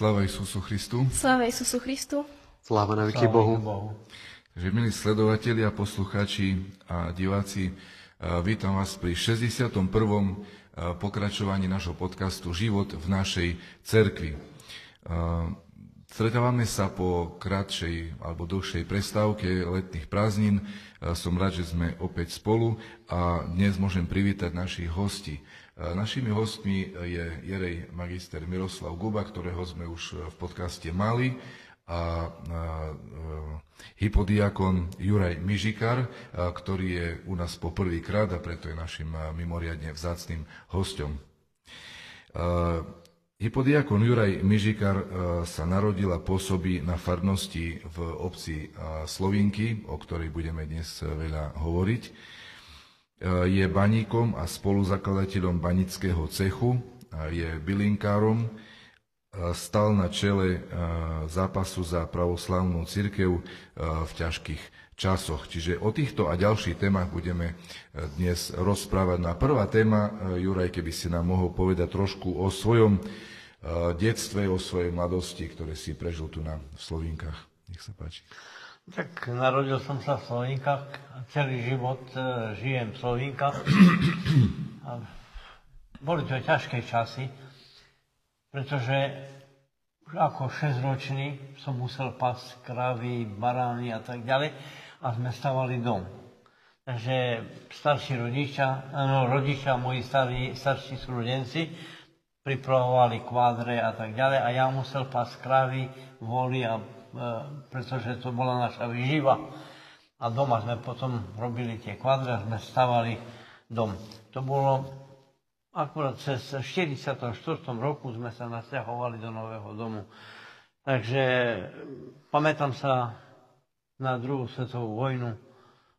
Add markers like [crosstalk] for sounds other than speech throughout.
Sláva Isusu Christu. Sláva Isusu Christu. Sláva na veky Bohu. Takže milí sledovatelia, poslucháči a diváci, vítam vás pri 61. pokračovaní našho podcastu Život v našej cerkvi. Stretávame sa po kratšej alebo dlhšej prestávke letných prázdnin. Som rád, že sme opäť spolu a dnes môžem privítať našich hostí. Našimi hostmi je Jerej magister Miroslav Guba, ktorého sme už v podcaste mali, a hypodiakon Juraj Mižikar, ktorý je u nás po prvýkrát a preto je našim mimoriadne vzácným hostom. Hypodiakon Juraj Mižikar sa narodil a pôsobí na farnosti v obci Slovinky, o ktorej budeme dnes veľa hovoriť. Je baníkom a spoluzakladateľom banického cechu, je bylinkárom, stal na čele zápasu za pravoslavnú církev eh, v ťažkých časoch. Čiže o týchto a ďalších témach budeme dnes rozprávať. Na no prvá téma, Juraj, keby si nám mohol povedať trošku o svojom detstve, o svojej mladosti, ktoré si prežil tu na Slovinkách. Nech sa páči. Tak narodil som sa v Slovinkách celý život e, žijem v Slovinkách. [coughs] A boli to ťažké časy, pretože ako 6-ročný som musel pasť kravy, barány a tak ďalej a sme stavali dom. Takže starší rodičia, no, rodičia, moji starí, starší súrodenci pripravovali kvádre a tak ďalej a ja musel pasť kravy, voly a E, pretože to bola naša výživa. A doma sme potom robili tie kvadre, sme stavali dom. To bolo akurát cez 44. roku sme sa nasťahovali do nového domu. Takže pamätám sa na druhú svetovú vojnu,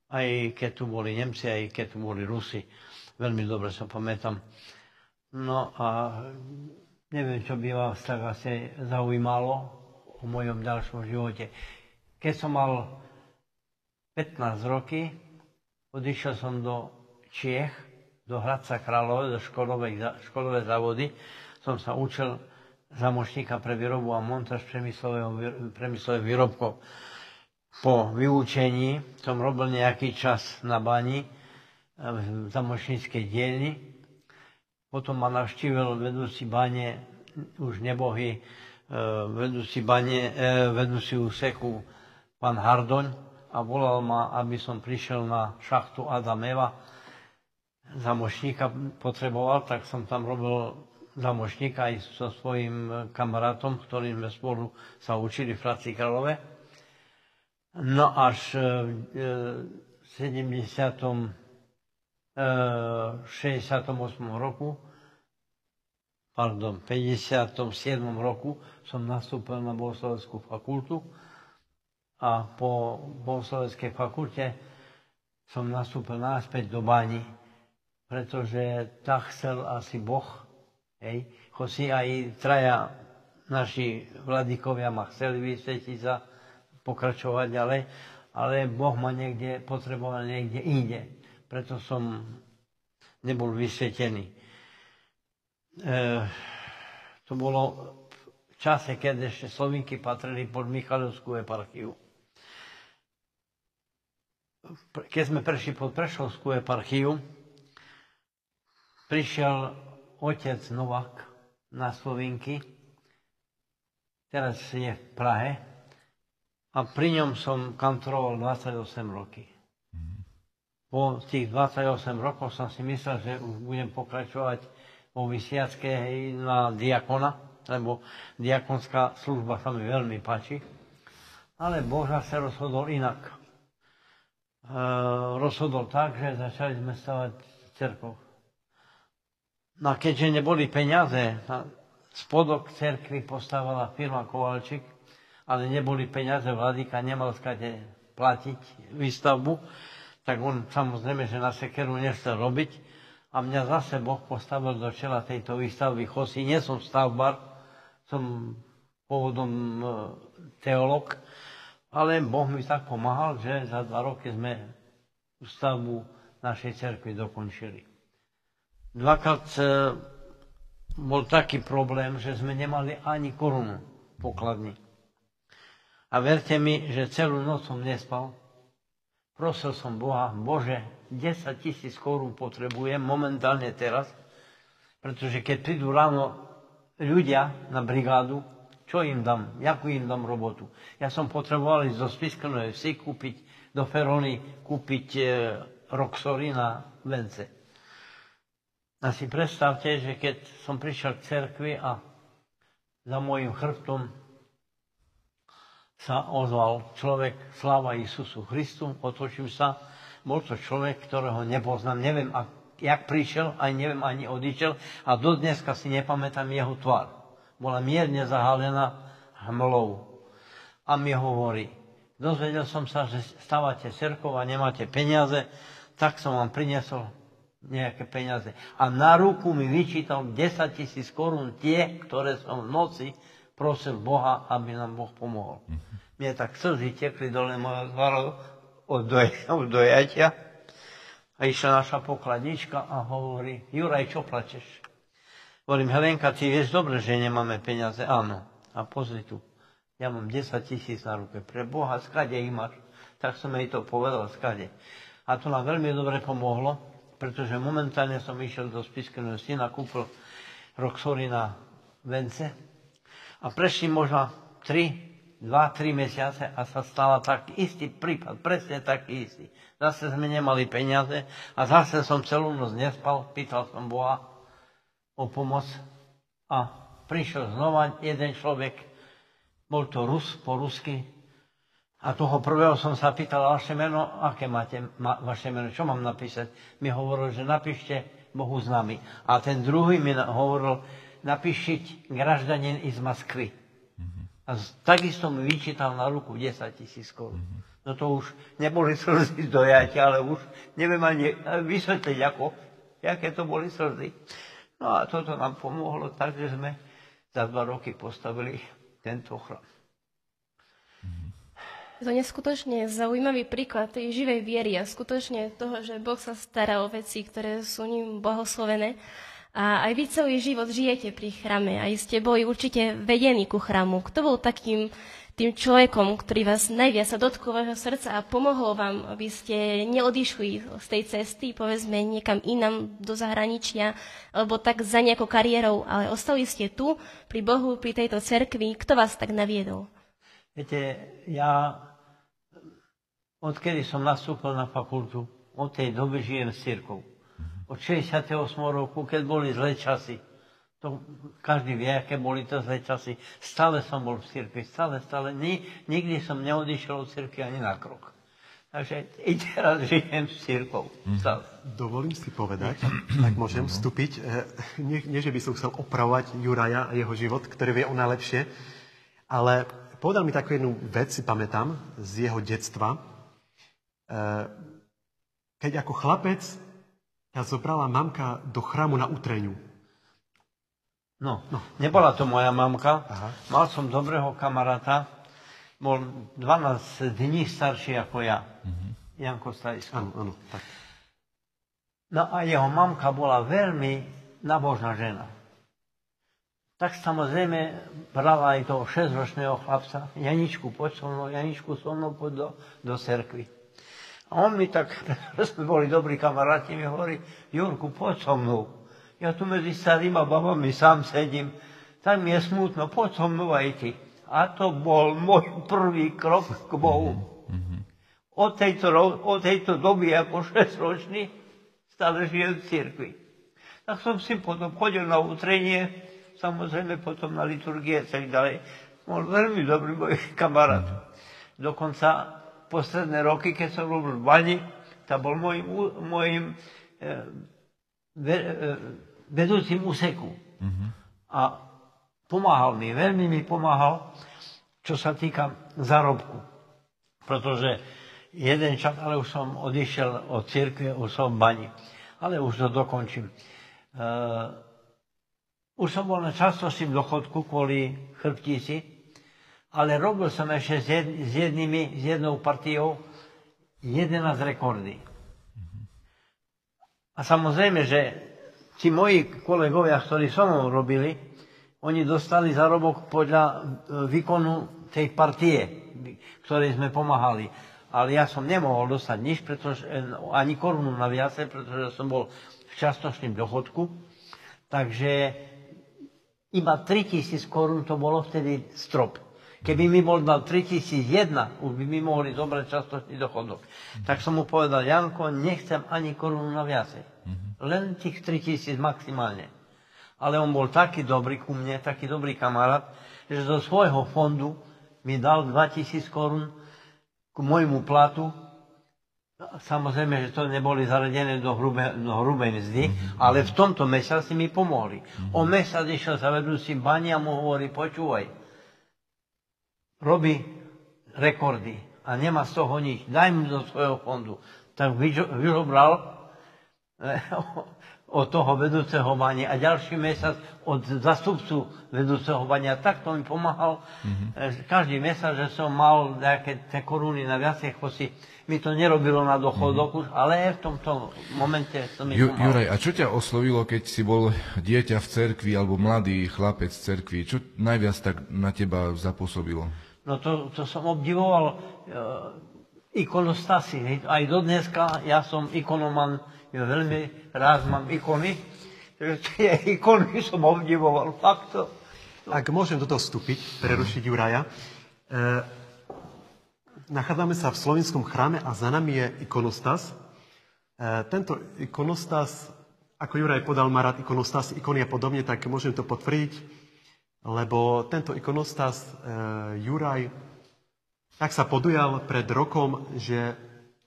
aj keď tu boli Nemci, aj keď tu boli Rusi. Veľmi dobre sa pamätám. No a neviem, čo by vás tak asi zaujímalo, o mojom ďalšom živote. Keď som mal 15 roky, odišiel som do Čiech, do Hradca Králové, do školové, školové závody. Som sa učil zamočníka pre výrobu a montáž premyslových výrobkov. Po vyučení som robil nejaký čas na bani v zamočníckej dielni. Potom ma navštívil vedúci bane, už nebohy, E, vedúci, bane, e, vedúci úseku pán Hardoň a volal ma, aby som prišiel na šachtu Adameva. Zamočníka potreboval, tak som tam robil zamočníka aj so svojím kamarátom, ktorým sme spolu sa učili v Fraci Kralove. No až v 70. 68. roku pardon, 57. roku som nastúpil na bohosloveckú fakultu a po bohosloveckej fakulte som nastúpil náspäť do Báni, pretože tak chcel asi Boh, hej, hoci aj traja naši vladikovia ma chceli vysvetiť za pokračovať ďalej, ale Boh ma niekde potreboval niekde inde. Preto som nebol vysvetený. E, to bolo v čase, keď ešte Slovinky patrili pod Michalovskú eparchiu. Keď sme prešli pod Prešovskú eparchiu, prišiel otec Novak na Slovinky, teraz je v Prahe, a pri ňom som kantroval 28 roky. Po tých 28 rokov som si myslel, že už budem pokračovať vo vysiacké na diakona, lebo diakonská služba sa mi veľmi páči. Ale Boh sa rozhodol inak. E, rozhodol tak, že začali sme stavať cerkov. No a keďže neboli peniaze, spodok cerkvy postavala firma Kovalčík, ale neboli peniaze, vladyka nemal skade platiť výstavbu, tak on samozrejme, že na sekeru nechcel robiť a mňa zase Boh postavil do čela tejto výstavby Chosy. Nie som stavbar, som pôvodom e, teolog, ale Boh mi tak pomáhal, že za dva roky sme stavbu našej cerkvy dokončili. Dvakrát e, bol taký problém, že sme nemali ani korunu pokladní. A verte mi, že celú noc som nespal. Prosil som Boha, Bože, 10 tisíc korún potrebujem momentálne teraz, pretože keď prídu ráno ľudia na brigádu, čo im dám, jakú im dám robotu. Ja som potreboval ísť do Spiskenovej vsi, kúpiť do Ferony, kúpiť e, Roxory na vence. A si predstavte, že keď som prišiel k cerkvi a za môjim chrbtom sa ozval človek, sláva Isusu Christu, otočím sa, bol to človek, ktorého nepoznám, neviem, jak prišiel, aj neviem, ani odišiel a do dneska si nepamätám jeho tvár. Bola mierne zahalená hmlou. A mi hovorí, dozvedel som sa, že stávate cerkov a nemáte peniaze, tak som vám priniesol nejaké peniaze. A na ruku mi vyčítal 10 tisíc korún tie, ktoré som v noci prosil Boha, aby nám Boh pomohol. Mne tak slzy tekli dole moja zvara od, doj, od dojatia. A išla naša pokladnička a hovorí, Juraj, čo plačeš? Hovorím, Helenka, ty vieš dobre, že nemáme peniaze. Áno. A pozri tu, ja mám 10 tisíc na ruke. Pre Boha, skade ich máš? Tak som jej to povedal, skade. A to nám veľmi dobre pomohlo, pretože momentálne som išiel do Spiskeného syna, kúpil Roxory na vence, a prešli možno 3, 2-3 mesiace a sa stala taký istý prípad, presne taký istý. Zase sme nemali peniaze a zase som celú noc nespal, pýtal som Boha o pomoc a prišiel znova jeden človek, bol to Rus po rusky, a toho prvého som sa pýtal, vaše meno, aké máte ma, vaše meno, čo mám napísať? Mi hovoril, že napíšte Bohu s nami. A ten druhý mi hovoril, napíšiť graždanin z Moskvy. A takisto mi vyčítal na ruku 10 tisíc korún. No to už neboli [laughs] slzy dojatia, ale už neviem ani vysvetliť, ako, aké to boli slzy. No a toto nám pomohlo tak, že sme za dva roky postavili tento chrám. Je to neskutočne zaujímavý príklad tej živej viery a skutočne toho, že Boh sa stará o veci, ktoré sú ním blahoslovené. A aj vy celý život žijete pri chrame. Aj ste boli určite vedení ku chramu. Kto bol takým tým človekom, ktorý vás najviac sa dotkol vašho srdca a pomohol vám, aby ste neodišli z tej cesty, povedzme, niekam inam do zahraničia, alebo tak za nejakou kariérou, ale ostali ste tu, pri Bohu, pri tejto cerkvi. Kto vás tak naviedol? Viete, ja odkedy som nastúpil na fakultu, od tej doby žijem s cirkou od 68 roku, keď boli zlé časy. To každý vie, aké boli to zlé časy. Stále som bol v cirkvi, stále, stále. Ni, nikdy som neodišiel od cirkvi ani na krok. Takže i teraz [laughs] žijem s církou. Stále. Dovolím si povedať, ak môžem vstúpiť, eh, nie, nie, že by som chcel opravovať Juraja a jeho život, ktorý vie o najlepšie, ale povedal mi takú jednu vec, si pamätám, z jeho detstva. Eh, Keď ako chlapec ťa zobrala mamka do chrámu na utreniu. No, nebola to moja mamka. Aha. Mal som dobrého kamaráta, bol 12 dní starší ako ja. Janko Stajsko. Áno, áno, tak. No a jeho mamka bola veľmi nabožná žena. Tak samozrejme brala aj toho 6-ročného chlapca, Janičku, poď so mnou, Janičku, so mnou poď do, do cerkvy. A on mi tak, [laughs] sme boli dobrí kamaráti, mi hovorí, Jurku, poď so mnou. Ja tu medzi starými babami sám sedím, tak mi je smutno, poď so mnou aj ty. A to bol môj [laughs] prvý krok k Bohu. Od tejto, od tejto doby ako [laughs] 6-ročný stále žijem v cirkvi. Tak som si potom chodil na utrenie, samozrejme potom na liturgie a tak ďalej. Bol veľmi dobrý môj kamarát. Dokonca posledné roky, keď som robil v bani, tak bol môjim, môjim e, e, vedúcim úseku. A pomáhal mi, veľmi mi pomáhal, čo sa týka zárobku. Pretože jeden čas, ale už som odišiel od cirkve, už som v bani. Ale už to dokončím. Uh, už som bol na častočným dochodku kvôli chrbtici, ale robil som ešte s, jed, s, jednými, s jednou partiou 11 rekordy. A samozrejme, že tí moji kolegovia, ktorí so mnou robili, oni dostali zarobok podľa e, výkonu tej partie, ktorej sme pomáhali. Ale ja som nemohol dostať nič, pretože, e, ani korunu na viacej, pretože som bol v častočným dochodku. Takže iba 3000 korún to bolo vtedy strop. Keby mi bol dal 3001, už by mi mohli zobrať častočný dochodok. Tak som mu povedal, Janko, nechcem ani korunu na viacej. Len tých 3000 maximálne. Ale on bol taký dobrý ku mne, taký dobrý kamarát, že zo svojho fondu mi dal 2000 korún k môjmu platu. Samozrejme, že to neboli zaradené do, hrubé, do hrubej mzdy, ale v tomto mesiaci mi pomohli. O mesiac išiel sa vedúci bani a mu hovorí, počúvaj, robí rekordy a nemá z toho nič, daj mu do svojho fondu. Tak vyžo- vyžobral [laughs] od toho vedúceho bania a ďalší mesiac od zastupcu vedúceho bania. Takto mi pomáhal mm-hmm. každý mesiac, že som mal nejaké tie koruny na viacej chosy. Mi to nerobilo na dochodok mm-hmm. ale v tomto momente som mi Ju, pomáhal. Juraj, a čo ťa oslovilo, keď si bol dieťa v cerkvi alebo mladý chlapec v cerkvi? Čo najviac tak na teba zapôsobilo? No to, to som obdivoval e, ikonostasy. Aj do dneska ja som ikonoman, ja veľmi rád mám ikony. Tie ikony [laughs] som obdivoval. Fakt to. Ak môžem do toho vstúpiť, prerušiť Juraja. E, nachádzame sa v slovenskom chráme a za nami je ikonostas. E, tento ikonostas, ako Juraj podal, má rád ikonostas, ikony a podobne, tak môžem to potvrdiť, lebo tento ikonostas e, Juraj tak sa podujal pred rokom, že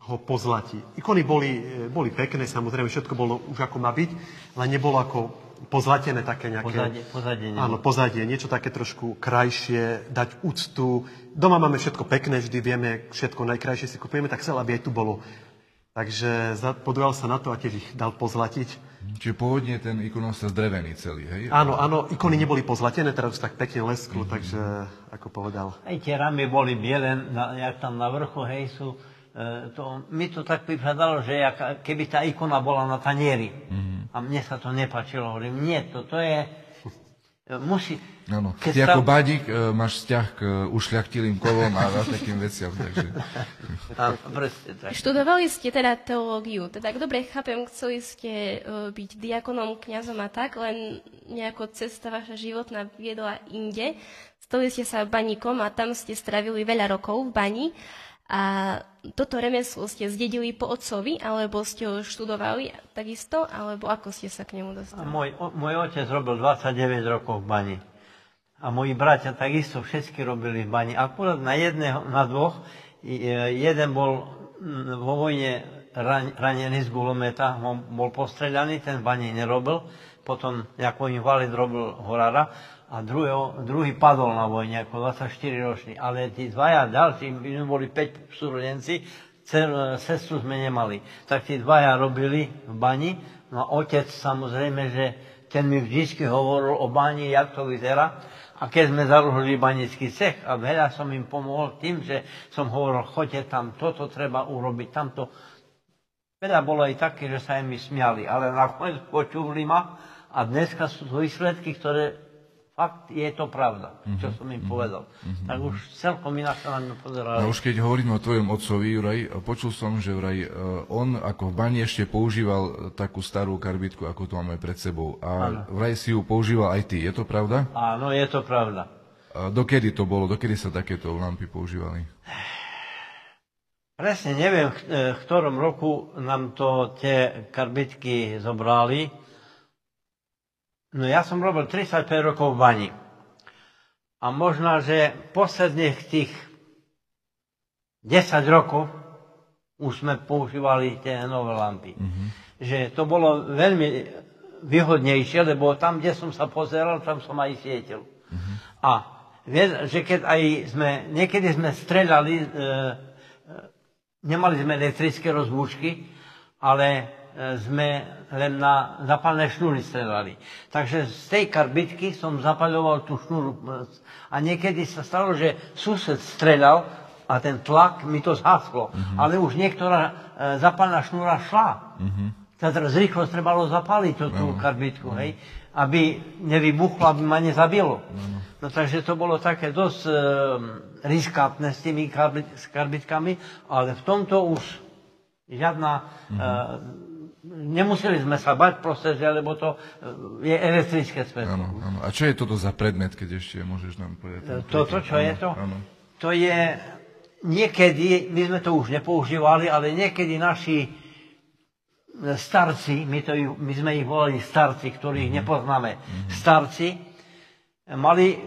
ho pozlatí. Ikony boli, e, boli pekné, samozrejme, všetko bolo už ako má byť, ale nebolo ako pozlatené také nejaké... Pozadie, pozadie nebolo. Áno, pozadie, niečo také trošku krajšie, dať úctu. Doma máme všetko pekné, vždy vieme, všetko najkrajšie si kupujeme, tak chcel, aby aj tu bolo. Takže podujal sa na to a tiež ich dal pozlatiť. Čiže pôvodne ten ikonostas drevený celý, hej? Áno, áno, ikony neboli pozlatené, teraz tak pekne lesknú, takže ako povedal. Aj tie ramy boli biele, na, jak tam na vrchu, hej, sú, e, to, mi to tak vypadalo, že jak, keby tá ikona bola na tanieri. A mne sa to nepačilo. Hovorím, nie, to, to je... e, Musí... Áno. Ty sa- ako bádík e, máš vzťah k e, ušľachtilým kovom a, a takým veciam, takže... [laughs] Áno, presne tak. Študovali ste teda teológiu, teda ak dobre chápem, chceli ste uh, byť diakonom, kňazom a tak, len nejako cesta vaša životná viedla inde. Stali ste sa baníkom a tam ste stravili veľa rokov v bani. A toto remeslo ste zdedili po otcovi, alebo ste ho študovali takisto, alebo ako ste sa k nemu A dostali? môj, o, môj otec robil 29 rokov v bani. A moji bratia takisto všetky robili v bani. Akurát na jedného, na dvoch, e, jeden bol vo vojne ran, ranený z gulometa, bol postreľaný, ten v bani nerobil, potom ako invalid robil horára a druhého, druhý padol na vojne ako 24 ročný, ale tí dvaja ďalší, my boli 5 súrodenci, sestru sme nemali. Tak tí dvaja robili v bani, no a otec samozrejme, že ten mi vždy hovoril o bani, jak to vyzerá. A keď sme založili banický cech a veľa som im pomohol tým, že som hovoril, choďte tam, toto treba urobiť, tamto. Veľa bolo aj také, že sa im smiali, ale nakoniec počuli ma a dneska sú to výsledky, ktoré Fakt je to pravda, mm-hmm. čo som im mhm. povedal. Mm-hmm. Tak už celkom inak sa na mňa pozerali. No už keď hovorím o tvojom otcovi, Juraj, počul som, že Juraj, e, on ako v bani ešte používal takú starú karbitku, ako tu máme pred sebou. A ano. vraj si ju používal aj ty, je to pravda? Áno, je to pravda. A dokedy to bolo? Dokedy sa takéto lampy používali? Presne neviem, v ktorom roku nám to tie karbitky zobrali, No ja som robil 35 rokov v bani. A možno, že posledných tých 10 rokov už sme používali tie nové lampy. Mm-hmm. Že to bolo veľmi výhodnejšie, lebo tam, kde som sa pozeral, tam som aj svietil. Mm-hmm. A že keď aj sme, niekedy sme streľali, e, e, nemali sme elektrické rozbúčky, ale sme len na zapalné šnúry strelali. Takže z tej karbitky som zapaľoval tú šnúru a niekedy sa stalo, že sused streľal a ten tlak mi to zhaslo. Uh-huh. Ale už niektorá e, zapalná šnúra šla. Uh-huh. Teraz rýchlo trebalo zapaliť tú, tú karbitku, uh-huh. hej, aby nevybuchlo, aby ma nezabilo. Uh-huh. No takže to bolo také dosť e, riskantné s tými karbit, s karbitkami, ale v tomto už žiadna uh-huh. e, nemuseli sme sa bať proste, lebo to e, je elektrické svetlo. Áno, áno. A čo je toto za predmet, keď ešte môžeš nám povedať? Toto, čo áno, je to? Áno. To je niekedy, my sme to už nepoužívali, ale niekedy naši starci, my, to, my sme ich volali starci, ktorých mm-hmm. nepoznáme, mm-hmm. starci, mali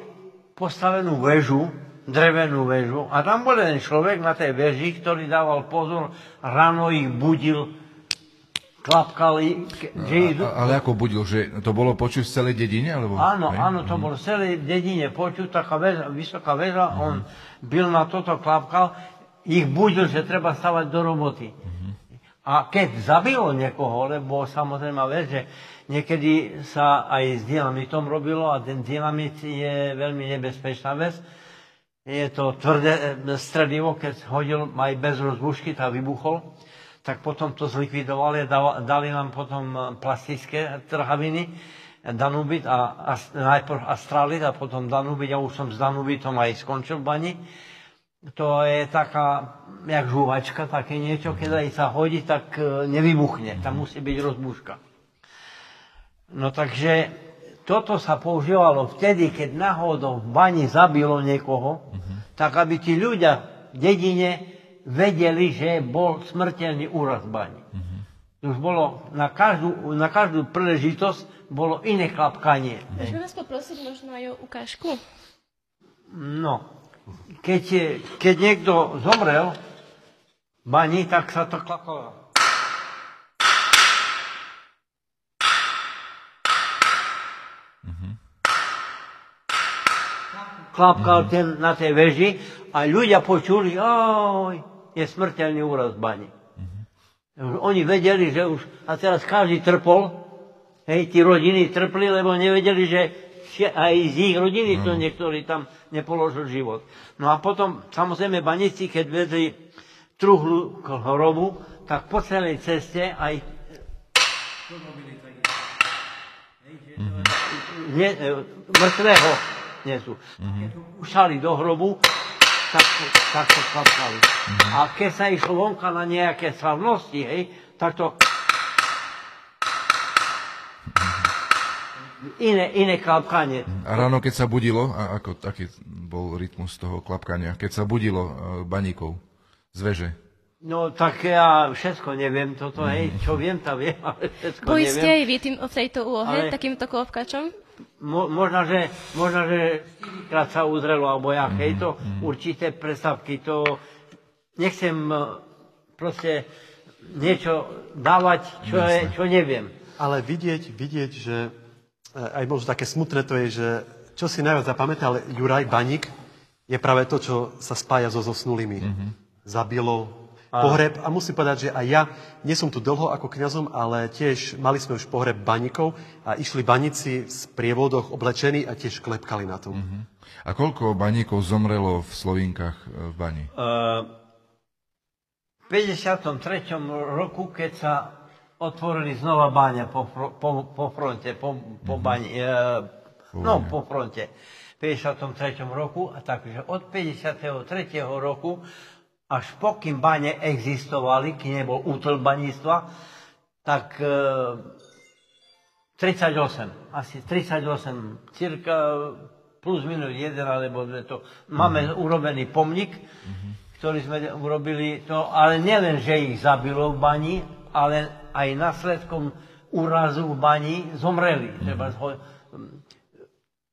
postavenú väžu, drevenú väžu a tam bol jeden človek na tej väži, ktorý dával pozor, ráno ich budil klapkali. Že idú... a, ale ako budil, že to bolo počuť v celej dedine? Alebo... Áno, Hej? áno, to mm. bolo v celej dedine počuť, taká väža, vysoká väža, mm. on byl na toto klapkal, ich budil, že treba stavať do roboty. Mm. A keď zabilo niekoho, lebo samozrejme vec, že niekedy sa aj s dynamitom robilo a ten dynamit je veľmi nebezpečná vec, je to tvrdé e, stredivo, keď hodil aj bez rozbušky, tak vybuchol tak potom to zlikvidovali, dali nám potom e, plastické trhaviny, Danubit a, a najprv Astralit a potom Danubit, ja už som s Danubitom aj skončil bani. To je taká, jak žúvačka, také niečo, keď sa hodí, tak e, nevybuchne, tam musí byť rozbúška. No takže toto sa používalo vtedy, keď náhodou v bani zabilo niekoho, uh-huh. tak aby tí ľudia v dedine vedeli, že bol smrteľný úraz bani. Uh-huh. Už bolo na každú, na každú príležitosť bolo iné klapkanie. Môžeme vás poprosiť možno aj o ukážku? No, keď, keď niekto zomrel v bani, tak sa to klapkalo. Klapkal uh-huh. ten na tej veži a ľudia počuli, oj, je smrteľný úraz v bani. Mm-hmm. Oni vedeli, že už, a teraz každý trpol, hej, tí rodiny trpli, lebo nevedeli, že aj z ich rodiny to mhm. niektorí tam nepoložil život. No a potom, samozrejme, banici, keď vedli truhlu k hrobu, tak po celej ceste aj mm-hmm. ne, e, mŕtvého nesú. Mm-hmm. Ušali do hrobu tak, tak to klapkali. A keď sa išlo vonka na nejaké slavnosti, hej, tak to... Iné, iné klapkanie. A ráno, keď sa budilo, a ako, aký bol rytmus toho klapkania, keď sa budilo uh, baníkov z veže? No tak ja všetko neviem, toto, mm. hej, čo viem, to viem, ale všetko Boli neviem. ste aj vy tým, o tejto úlohe, ale... takýmto klapkačom? Mo, možno, že, možno, že krát sa uzrelo, alebo mm, hej, to mm. určité predstavky, to nechcem e, proste niečo dávať, čo, je, čo neviem. Ale vidieť, vidieť, že e, aj možno také smutné to je, že čo si najviac zapamätal Juraj Baník, je práve to, čo sa spája so zosnulými. Mm-hmm. Zabilo, pohreb. A musím povedať, že aj ja nie som tu dlho ako kňazom, ale tiež mali sme už pohreb baníkov a išli baníci v sprievodoch oblečení a tiež klepkali na tom. Mm-hmm. A koľko baníkov zomrelo v Slovinkách e, v bani? Uh, v 53. roku, keď sa otvorili znova báňa po, po, po fronte, po, po mm-hmm. bani, uh, no po fronte. 53. roku, a takže od 53. roku až pokým bane existovali, kým nebol útl baníctva, tak e, 38, asi 38, cirka plus minus jeden alebo dve to. Máme mm-hmm. urobený pomník, mm-hmm. ktorý sme urobili to, ale nielen, že ich zabilo v bani, ale aj následkom úrazu v bani zomreli. Mm-hmm. Treba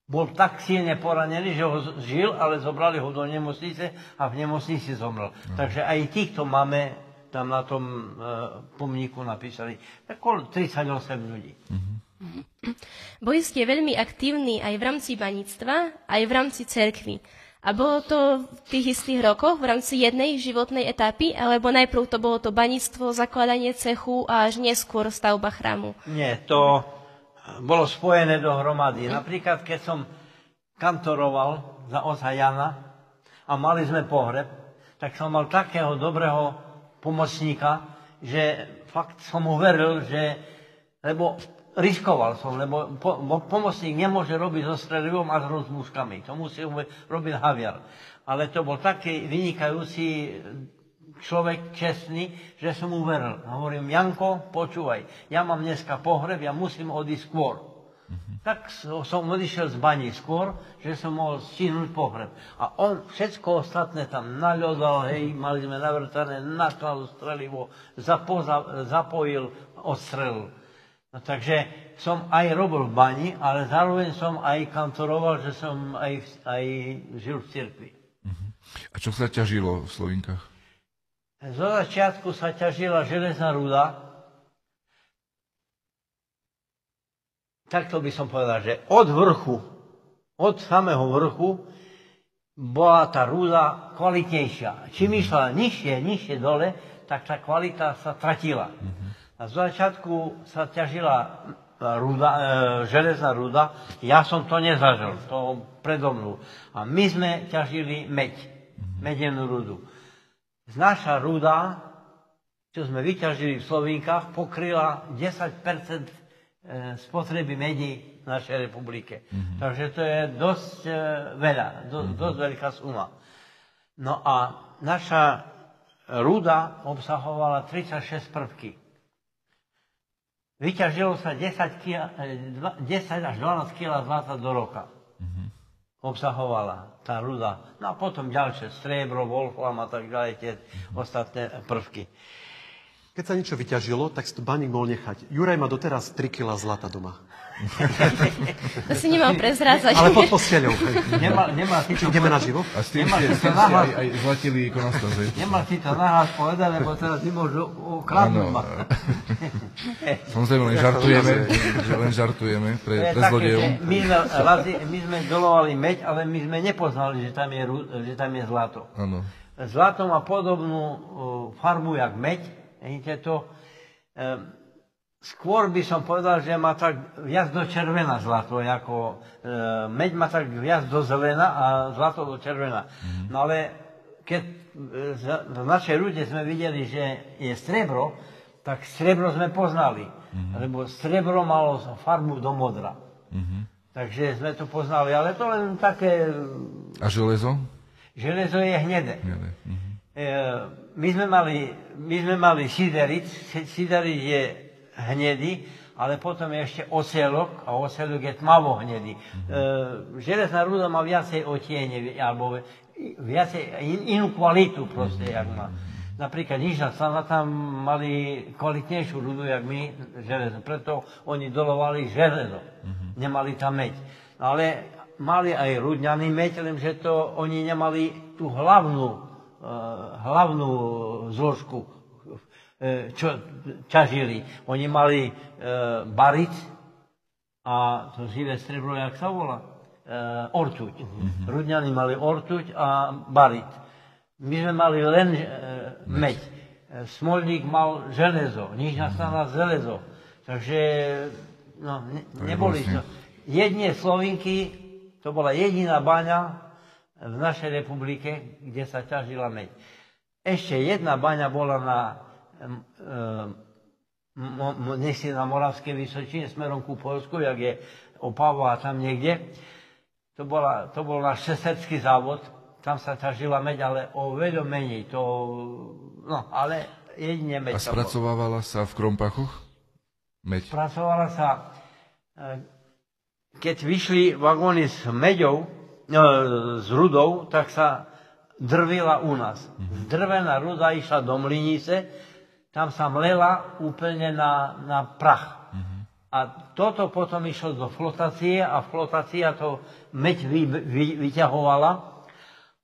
bol tak silne poranený, že ho žil, ale zobrali ho do nemocnice a v nemocnici zomrel. No. Takže aj týchto máme tam na tom e, pomníku napísali. Tak 38 ľudí. Mm-hmm. Boli ste veľmi aktívni aj v rámci baníctva, aj v rámci cerkvy. A bolo to v tých istých rokoch, v rámci jednej životnej etapy, alebo najprv to bolo to baníctvo, zakladanie cechu a až neskôr stavba chrámu? Nie, to bolo spojené dohromady. Napríklad, keď som kantoroval za oca Jana a mali sme pohreb, tak som mal takého dobrého pomocníka, že fakt som mu že, lebo riskoval som, lebo po, pomocník nemôže robiť so strelivom a s rozmúškami. To musí robiť haviar. Ale to bol taký vynikajúci človek čestný, že som mu veril. A hovorím, Janko, počúvaj, ja mám dneska pohreb, ja musím odísť skôr. Mm-hmm. Tak som odišiel z baní skôr, že som mohol stihnúť pohreb. A on všetko ostatné tam naľodal, hej, mali sme navrtané, nakladu strelivo, zapo, zapojil, odstrelil. No, takže som aj robil v bani, ale zároveň som aj kantoroval, že som aj, aj žil v cirkvi. Uh-huh. A čo sa ťažilo v Slovinkách? Zo začiatku sa ťažila železná ruda. Takto by som povedal, že od vrchu, od samého vrchu, bola tá rúda kvalitnejšia. Čím išla nižšie, nižšie dole, tak tá kvalita sa tratila. Mm-hmm. A z začiatku sa ťažila ruda, e, železná ruda, ja som to nezažil, to predo mnou. A my sme ťažili meď, mm-hmm. medenú rudu. Naša ruda, čo sme vyťažili v Slovínkach, pokryla 10 e, spotreby medí v našej republike. Mm-hmm. Takže to je dosť e, veľa, do, mm-hmm. dosť veľká suma. No a naša ruda obsahovala 36 prvky. Vyťažilo sa 10, kg, 10 až 12 kg zlata do roka. Obsahovala tá ruda. No a potom ďalšie, striebro, wolfram a tak ďalej, tie ostatné prvky. Keď sa niečo vyťažilo, tak si to baník mohol nechať. Juraj má doteraz 3 kg zlata doma. To si nemal prezrádzať. Ale pod posteľou. Nemá, nemá si to... Ideme na živo? A s tým ste, ste aj, aj zlatili ikonostas, Nemá si to nahlas povedať, lebo teraz nemôžu ukradnúť ma. Samozrejme, len žartujeme, len žartujeme pre, pre zlodejov. My sme, my sme dolovali meď, ale my sme nepoznali, že tam je, že tam je zlato. Ano. Zlato má podobnú farbu, jak meď. Vidíte to? Um, Skôr by som povedal, že má tak viac do červená zlato, ako e, meď má tak viac do zelena a zlato do červená. Mm. No ale keď e, v našej ľude sme videli, že je strebro, tak strebro sme poznali. Mm. Lebo strebro malo farbu do modra. Mm. Takže sme to poznali, ale to len také... A železo? Železo je hnedé. hnedé. Mm. E, my sme mali, my sme mali sideric. Sideric je hnedý, ale potom je ešte oselok a oselok je tmavo hnedý. Mm-hmm. E, železná ruda má viacej otiene, alebo viacej, in, inú kvalitu proste, jak má. Napríklad Nižná strana tam mali kvalitnejšiu rudu, jak my, železo. Preto oni dolovali železo. Mm-hmm. Nemali tam meď. Ale mali aj rudňaný meď, lenže to oni nemali tú hlavnú, uh, hlavnú zložku e, čo ťažili. Oni mali e, barit a to živé strebro, jak sa volá? E, ortuť. Mm-hmm. Rudňani mali ortuť a barit. My sme mali len e, meď. E, Smolník mal železo, Nižná strana železo. Takže no, ne, neboli to. Jedne Slovinky, to bola jediná baňa v našej republike, kde sa ťažila meď. Ešte jedna baňa bola na, e, si na Moravskej Vysočine, smerom ku Polsku, jak je Opava a tam niekde. To, bola, to bol náš seserský závod, tam sa ťažila meď, ale o veľa menej. To, no, ale jedine meď. A spracovávala sa v Krompachoch? Meď? Spracovala sa, e, keď vyšli vagóny s meďou, s rudou, tak sa drvila u nás. Drvená ruda išla do Mlinice, tam sa mlela úplne na, na prach. A toto potom išlo do flotácie a flotácia to meď vy, vy, vyťahovala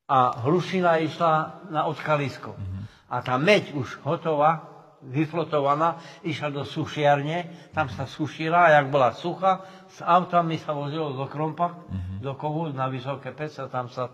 a hlušina išla na odkalisko. A tá meď už hotová, vyflotovaná, išla do sušiarne, tam sa sušila a jak bola sucha, s autami sa vozilo do Krompa, do Kovu na Vysoké pec a tam sa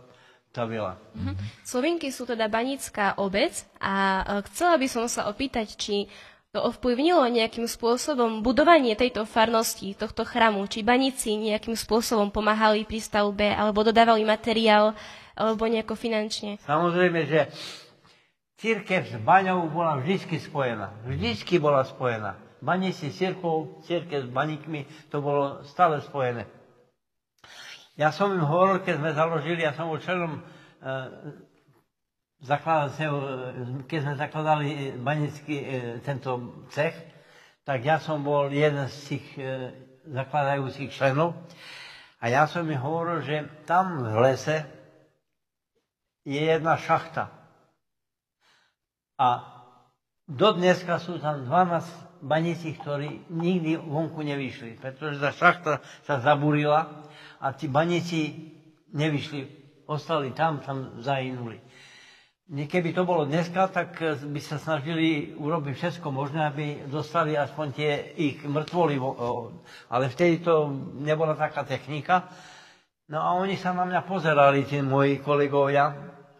stavila. Mm-hmm. Slovinky sú teda banická obec a e, chcela by som sa opýtať, či to ovplyvnilo nejakým spôsobom budovanie tejto farnosti, tohto chramu, či baníci nejakým spôsobom pomáhali pri stavbe, alebo dodávali materiál, alebo nejako finančne. Samozrejme, že církev s baňou bola vždy spojená. Vždycky bola spojená. Baníci s církou, církev s baníkmi, to bolo stále spojené. Ja som im hovoril, keď sme založili, ja som bol členom e, keď sme zakladali banický e, tento cech, tak ja som bol jeden z tých e, zakladajúcich členov. A ja som im hovoril, že tam v lese je jedna šachta. A do dneska sú tam 12 baníci, ktorí nikdy vonku nevyšli, pretože tá šachta sa zabúrila a tí baníci nevyšli, ostali tam, tam zahynuli. Keby to bolo dneska, tak by sa snažili urobiť všetko možné, aby dostali aspoň tie ich mŕtvoly. Ale vtedy to nebola taká technika. No a oni sa na mňa pozerali, tí moji kolegovia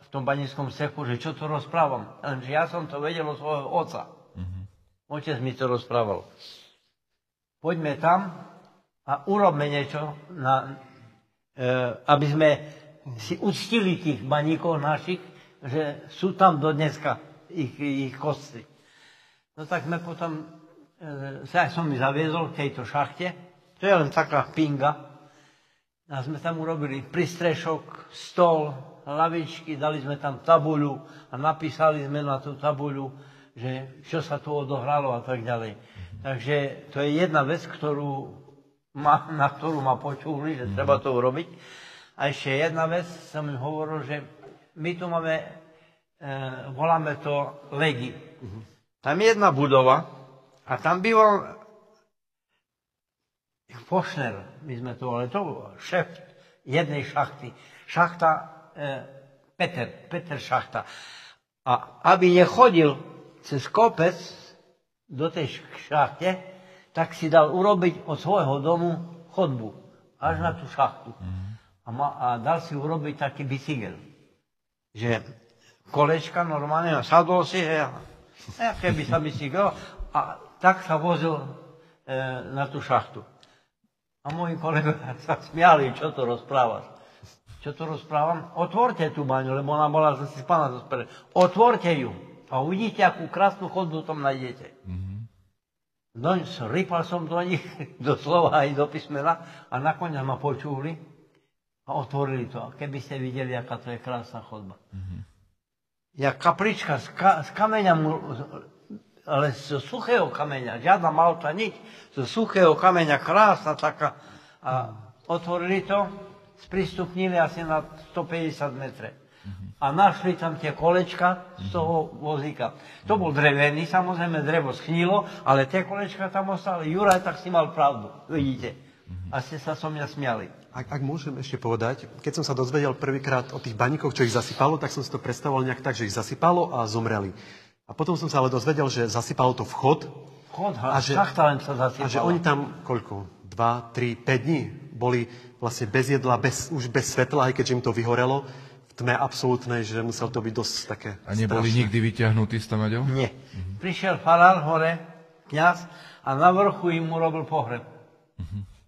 v tom banickom cechu, že čo to rozprávam. Lenže ja som to vedel od svojho oca. Mm-hmm. Otec mi to rozprával. Poďme tam a urobme niečo na, Eh, aby sme si uctili tých baníkov našich, že sú tam do dneska ich, ich kosty. No tak sme potom, e, sa som zaviezol k tejto šachte, to je len taká pinga, a sme tam urobili pristrešok, stol, lavičky, dali sme tam tabuľu a napísali sme na tú tabuľu, že čo sa tu odohralo a tak ďalej. Takže to je jedna vec, ktorú ma, na ktorú ma počuli, že treba to urobiť. A ešte jedna vec, som im hovoril, že my tu máme, e, voláme to legy. Tam je jedna budova a tam býval Fošner, my sme to volali, to bol šéf jednej šachty. Šachta e, Peter, Peter šachta. A aby nechodil cez kopec do tej šachte, tak si dal urobiť od svojho domu chodbu až na tú šachtu. A, ma, a dal si urobiť taký bicykel. Že kolečka normálne, sadol si, a, a keby sa bicykel, a tak sa vozil e, na tú šachtu. A moji kolegovia sa smiali, čo to rozprávaš. Čo to rozprávam? Otvorte tú baňu, lebo ona bola zasypaná zo. Otvorte ju a uvidíte, akú krásnu chodbu tam nájdete. Mm-hmm. No, rýpal som do nich, [laughs] doslova aj do písmena a nakoniec ma počuli a otvorili to. A keby ste videli, aká to je krásna chodba. Mm-hmm. Ja kaplička z, ka, z kameňa, ale z suchého kameňa, žiadna malta, nič, z suchého kameňa, krásna taká. A otvorili to, sprístupnili asi na 150 metre a našli tam tie kolečka z toho vozíka. To bol drevený, samozrejme drevo schnilo, ale tie kolečka tam ostali. Juraj, tak si mal pravdu, vidíte. A ste sa so mňa smiali. Ak, ak môžem ešte povedať, keď som sa dozvedel prvýkrát o tých baníkoch, čo ich zasypalo, tak som si to predstavoval nejak tak, že ich zasypalo a zomreli. A potom som sa ale dozvedel, že zasypalo to vchod Chod, A že- že, šachta len sa zasypala. a že oni tam koľko? Dva, tri, päť dní boli vlastne bez jedla, bez, už bez svetla, aj keďže im to vyhorelo tme absolútnej, že musel to byť dosť také A neboli strašné. nikdy vyťahnutí z Tamaďov? Nie. Prišiel farár hore, kňaz, a na vrchu im urobil pohreb.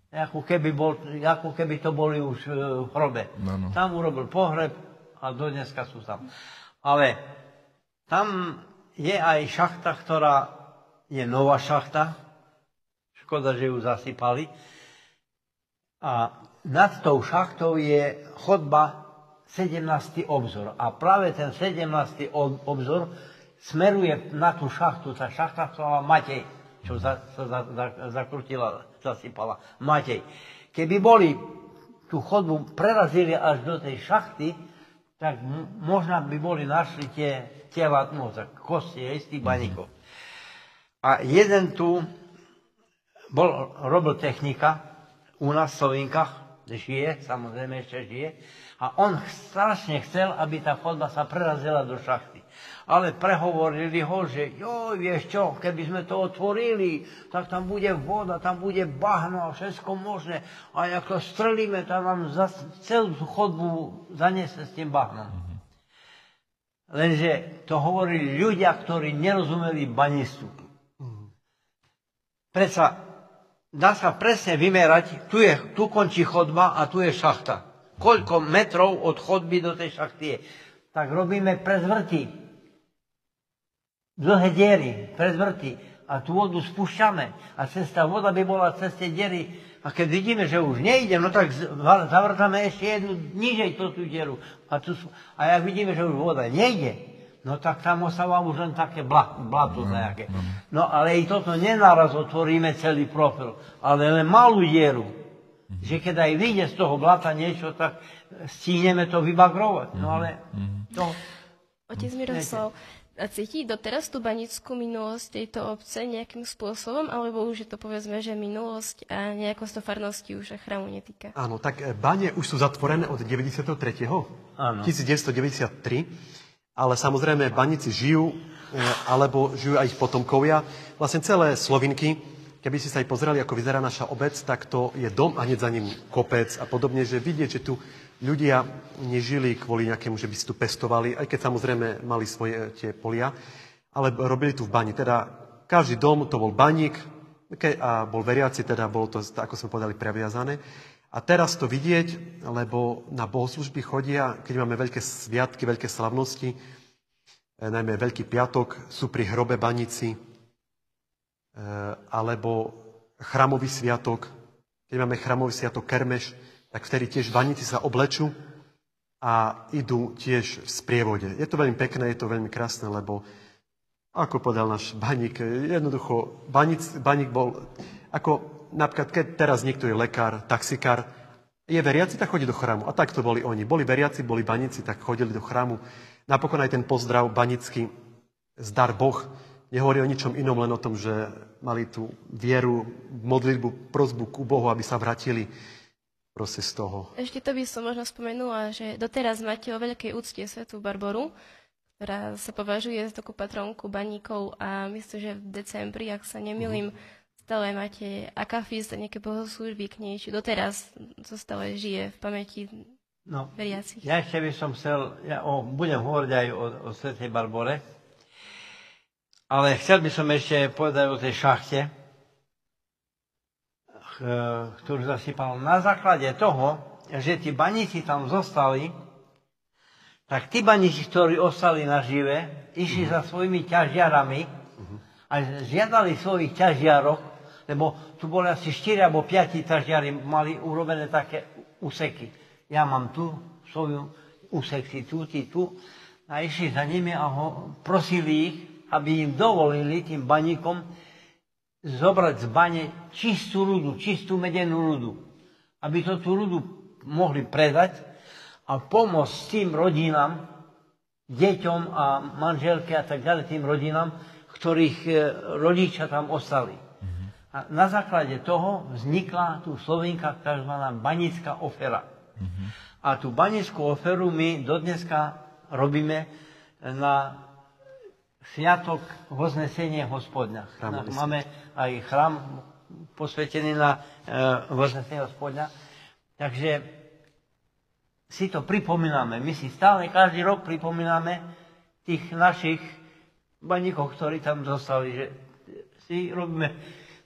Ako keby, bol, ako keby to boli už e, v hrobe. No, no. Tam urobil pohreb a do dneska sú tam. Ale tam je aj šachta, ktorá je nová šachta. Škoda, že ju zasypali. A nad tou šachtou je chodba 17. obzor. A práve ten 17. ob- obzor smeruje na tú šachtu. Tá šachta sa Matej, čo za, sa za, za, zakrutila, zasypala. Matej. Keby boli tú chodbu prerazili až do tej šachty, tak možno by boli našli tie tela, no tak kosti aj z tých baníkov. A jeden tu bol, robil technika u nás v Slovinkách, žije, samozrejme ešte žije, a on strašne chcel, aby tá chodba sa prerazila do šachty. Ale prehovorili ho, že jo, vieš čo, keby sme to otvorili, tak tam bude voda, tam bude bahno a všetko možné. A ak to strelíme, tak nám za celú chodbu zanese s tým bahnom. Lenže to hovorili ľudia, ktorí nerozumeli banistu. Predsa dá sa presne vymerať, tu, je, tu končí chodba a tu je šachta. Koľko metrov od chodby do tej šachty je. Tak robíme prezvrty. Dlhé diery, prezvrty. A tú vodu spúšťame. A cez tá voda by bola cez tie diery. A keď vidíme, že už nejde, no tak z- va- zavrtáme ešte jednu nižej to tú dieru. A, tu, a ak vidíme, že už voda nejde, no tak tam ostáva už len také bla, blato nejaké. No ale i toto nenaraz otvoríme celý profil, ale len malú dieru. Že keď aj vyjde z toho blata niečo, tak stíneme to vybagrovať. No ale to... Otec Miroslav, a cíti doteraz tú banickú minulosť tejto obce nejakým spôsobom, alebo už je to povedzme, že minulosť a nejako z to farnosti už a chrámu netýka? Áno, tak e, bane už sú zatvorené od 93. Áno. 1993, ale samozrejme baníci žijú, e, alebo žijú aj ich potomkovia. Vlastne celé Slovinky, keby ste sa aj pozreli, ako vyzerá naša obec, tak to je dom a hneď za ním kopec a podobne, že vidieť, že tu ľudia nežili kvôli nejakému, že by si tu pestovali, aj keď samozrejme mali svoje e, tie polia, ale robili tu v bani. Teda každý dom to bol baník a bol veriaci, teda bolo to, ako sme povedali, previazané. A teraz to vidieť, lebo na bohoslužby chodia, keď máme veľké sviatky, veľké slavnosti, e, najmä Veľký piatok, sú pri hrobe baníci, e, alebo chramový sviatok, keď máme chramový sviatok Kermeš, tak vtedy tiež baníci sa oblečú a idú tiež v sprievode. Je to veľmi pekné, je to veľmi krásne, lebo ako povedal náš baník, jednoducho, baník, baník bol, ako napríklad, keď teraz niekto je lekár, taxikár, je veriaci, tak chodí do chrámu. A tak to boli oni. Boli veriaci, boli baníci, tak chodili do chrámu. Napokon aj ten pozdrav banický, zdar Boh, nehovorí o ničom inom, len o tom, že mali tú vieru, modlitbu, prozbu ku Bohu, aby sa vrátili proste z toho. Ešte to by som možno spomenula, že doteraz máte o veľkej úcte Svetú Barboru, ktorá sa považuje za takú patronku baníkov a myslím, že v decembri, ak sa nemilím, stále máte akafist a nejaké bohoslúžby k nej, či doteraz to stále žije v pamäti No, veriacich. Ja ešte by som chcel, ja o, budem hovoriť aj o, o Svetej Barbore, ale chcel by som ešte povedať o tej šachte, ch- ktorú zasypal. Na základe toho, že tí baníci tam zostali, tak tí baníci, ktorí ostali na žive, išli za svojimi ťažiarami a žiadali svojich ťažiarok, lebo tu boli asi 4 alebo 5 ťažiari, mali urobené také úseky. Ja mám tu svoju úsek si tu, ty tu. A išli za nimi a ho, prosili ich, aby im dovolili, tým baníkom, zobrať z bane čistú rudu, čistú medenú rudu. Aby to tú rudu mohli predať a pomôcť tým rodinám, deťom a manželke a tak ďalej, tým rodinám, ktorých e, rodičia tam ostali. A na základe toho vznikla tu Slovenka tzv. banická ofera. A tú banickú oferu my dodneska robíme na sviatok Voznesenie hospodňa. Chrámový Máme aj chrám posvetený na e, Voznesenie hospodňa. Takže si to pripomíname. My si stále každý rok pripomíname tých našich baníkov, ktorí tam zostali, že si robíme...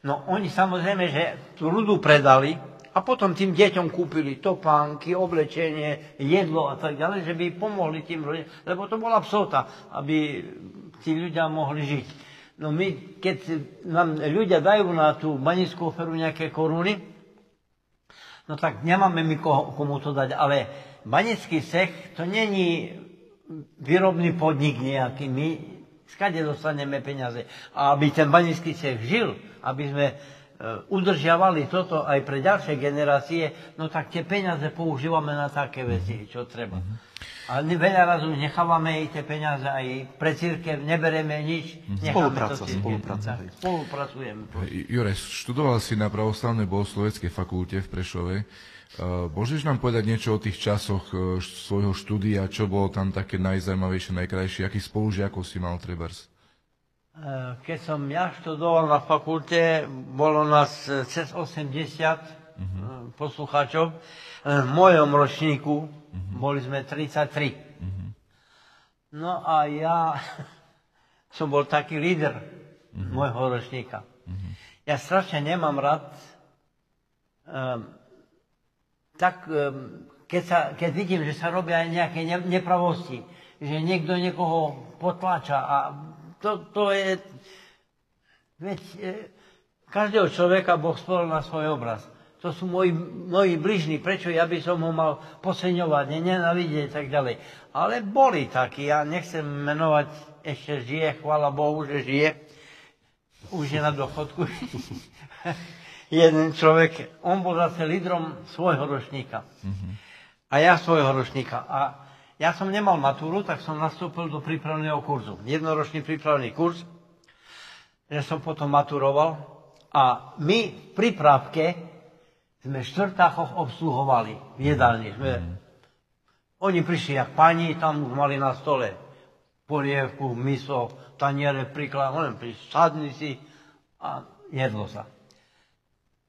No oni samozrejme, že tú rudu predali a potom tým deťom kúpili topánky, oblečenie, jedlo a tak ďalej, že by pomohli tým rodinám, lebo to bola psota, aby tí ľudia mohli žiť. No my, keď nám ľudia dajú na tú banickú oferu nejaké koruny, no tak nemáme my koho, komu to dať, ale banický sech to není výrobný podnik nejaký. My skade dostaneme peniaze. A aby ten banický sech žil, aby sme udržiavali toto aj pre ďalšie generácie, no tak tie peniaze používame na také veci, čo treba. A veľa razu nechávame aj tie peniaze aj pre církev, nebereme nič, necháme Spolupráca, spolupráca. Spolupracujeme. Jure, študoval si na pravoslavnej bohosloveckej fakulte v Prešove. Uh, Môžeš nám povedať niečo o tých časoch uh, svojho štúdia, čo bolo tam také najzaujímavejšie, najkrajšie, akých spolužiakov si mal trebárs? E, Keď som ja študoval na fakulte, bolo nás e, cez 80 e, poslucháčov. Len V mojom ročníku boli sme 33. No a ja [laughs] som bol taký líder môjho ročníka. Ja strašne nemám rád um, tak um, keď, sa, keď vidím, že sa robia nejaké ne, nepravosti, že niekto niekoho potláča a to, to je... Veď e, každého človeka Boh stvoril na svoj obraz. To sú moji, moji bližní, prečo ja by som ho mal poseňovať, nenávidieť a tak ďalej. Ale boli takí, ja nechcem menovať, ešte žije, chvála Bohu, že žije. Už je na dochodku. [laughs] jeden človek, on bol zase lídrom svojho ročníka. A ja svojho ročníka. A ja som nemal matúru, tak som nastúpil do prípravného kurzu. Jednoročný prípravný kurz, že som potom maturoval. A my v prípravke sme v štvrtákoch obsluhovali v jedálni. Sme, Oni prišli jak pani, tam už mali na stole polievku, miso, taniere, príklad, prišli, sadni si a jedlo sa.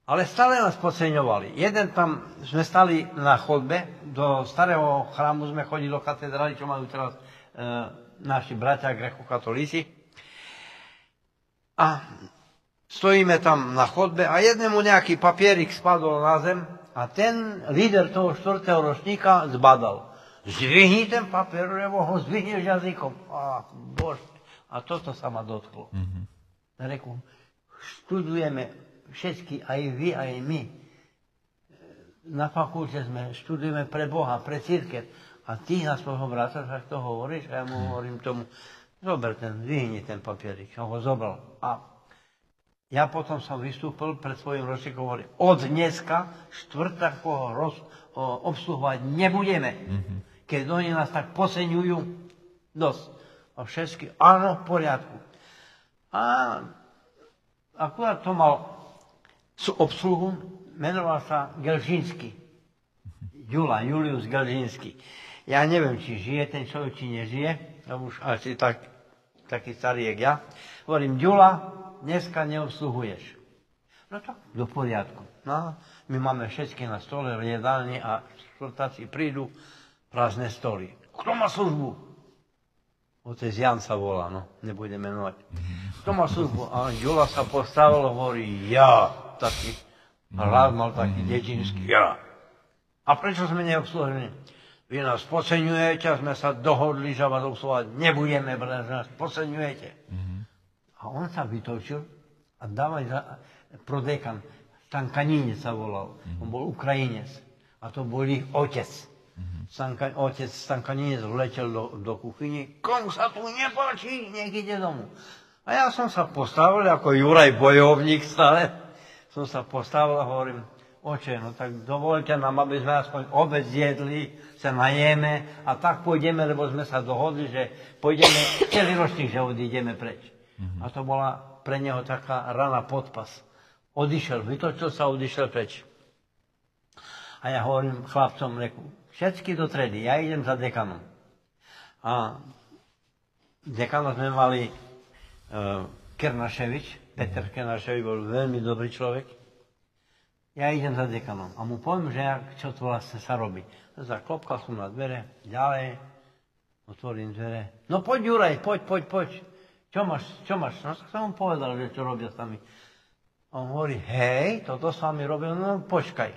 Ale stále nás podceňovali. Jeden tam, sme stali na chodbe, do starého chrámu sme chodili do katedrály, čo majú teraz e, naši bratia grekokatolíci. A stojíme tam na chodbe a jednému nejaký papierik spadol na zem a ten líder toho štvrtého ročníka zbadal. Zdvihni ten papier, lebo ho zdvihneš jazykom. A, bož, a toto sa ma dotklo. Mm-hmm. Reku, študujeme všetky, aj vy, aj my. Na fakulte sme, študujeme pre Boha, pre církev. A ty na svojho brata tak to hovoríš a ja mu hovorím tomu, zober ten, vyhni ten papierik. A ho zobral. A ja potom som vystúpil pred svojim ročníkom, hovorím, od dneska štvrtakoho roz, o, obsluhovať nebudeme. Mm-hmm. Keď oni nás tak poseňujú, dosť. A všetky, áno, v poriadku. A akurát to mal sú obsluhu, menoval sa Gelžínsky. Jula, Julius Gelžínsky. Ja neviem, či žije ten človek, či nežije, a už asi tak, taký starý jak ja. Hovorím, Jula, dneska neobsluhuješ. No tak, do poriadku. No, my máme všetky na stole v jedálni a štvrtáci prídu, prázdne stoly. Kto má službu? Otec Jan sa volá, no, nebudem menovať. Kto má službu? A Jula sa postavil hovorí, ja, taký, hlas mal taký dedinský, ja. A prečo sme neobsluhení? Vy nás podceňujete, sme sa dohodli, že vás obsluhovať nebudeme, pretože nás podceňujete. A on sa vytočil a dávaj za prodekan, Stankanínec sa volal, on bol Ukrajinec. A to bol ich otec. Stanka, otec Stankanínec vletel do, do kuchyni, komu sa tu nepáči, nech ide domu. A ja som sa postavil ako Juraj bojovník stále. Som sa postavil a hovorím, oče, no tak dovolte nám, aby sme aspoň obec zjedli, sa najeme a tak pôjdeme, lebo sme sa dohodli, že pôjdeme celý ročník, že odídeme preč. A to bola pre neho taká rana podpas. Odišiel, vytočil sa, odišiel preč. A ja hovorím chlapcom, reku, všetky do tredy, ja idem za dekanom. A dekana sme mali uh, Kernaševič, Peter Kernaševič bol veľmi dobrý človek. Ja idem za dekanom a mu poviem, že jak, čo to vlastne sa robí. Zaklopkal som na dvere, ďalej, otvorím dvere. No poď Juraj, poď, poď, poď. Čo máš, čo máš? No som mu povedal, že čo robia s nami. On hovorí, hej, toto s vami robil, no počkaj.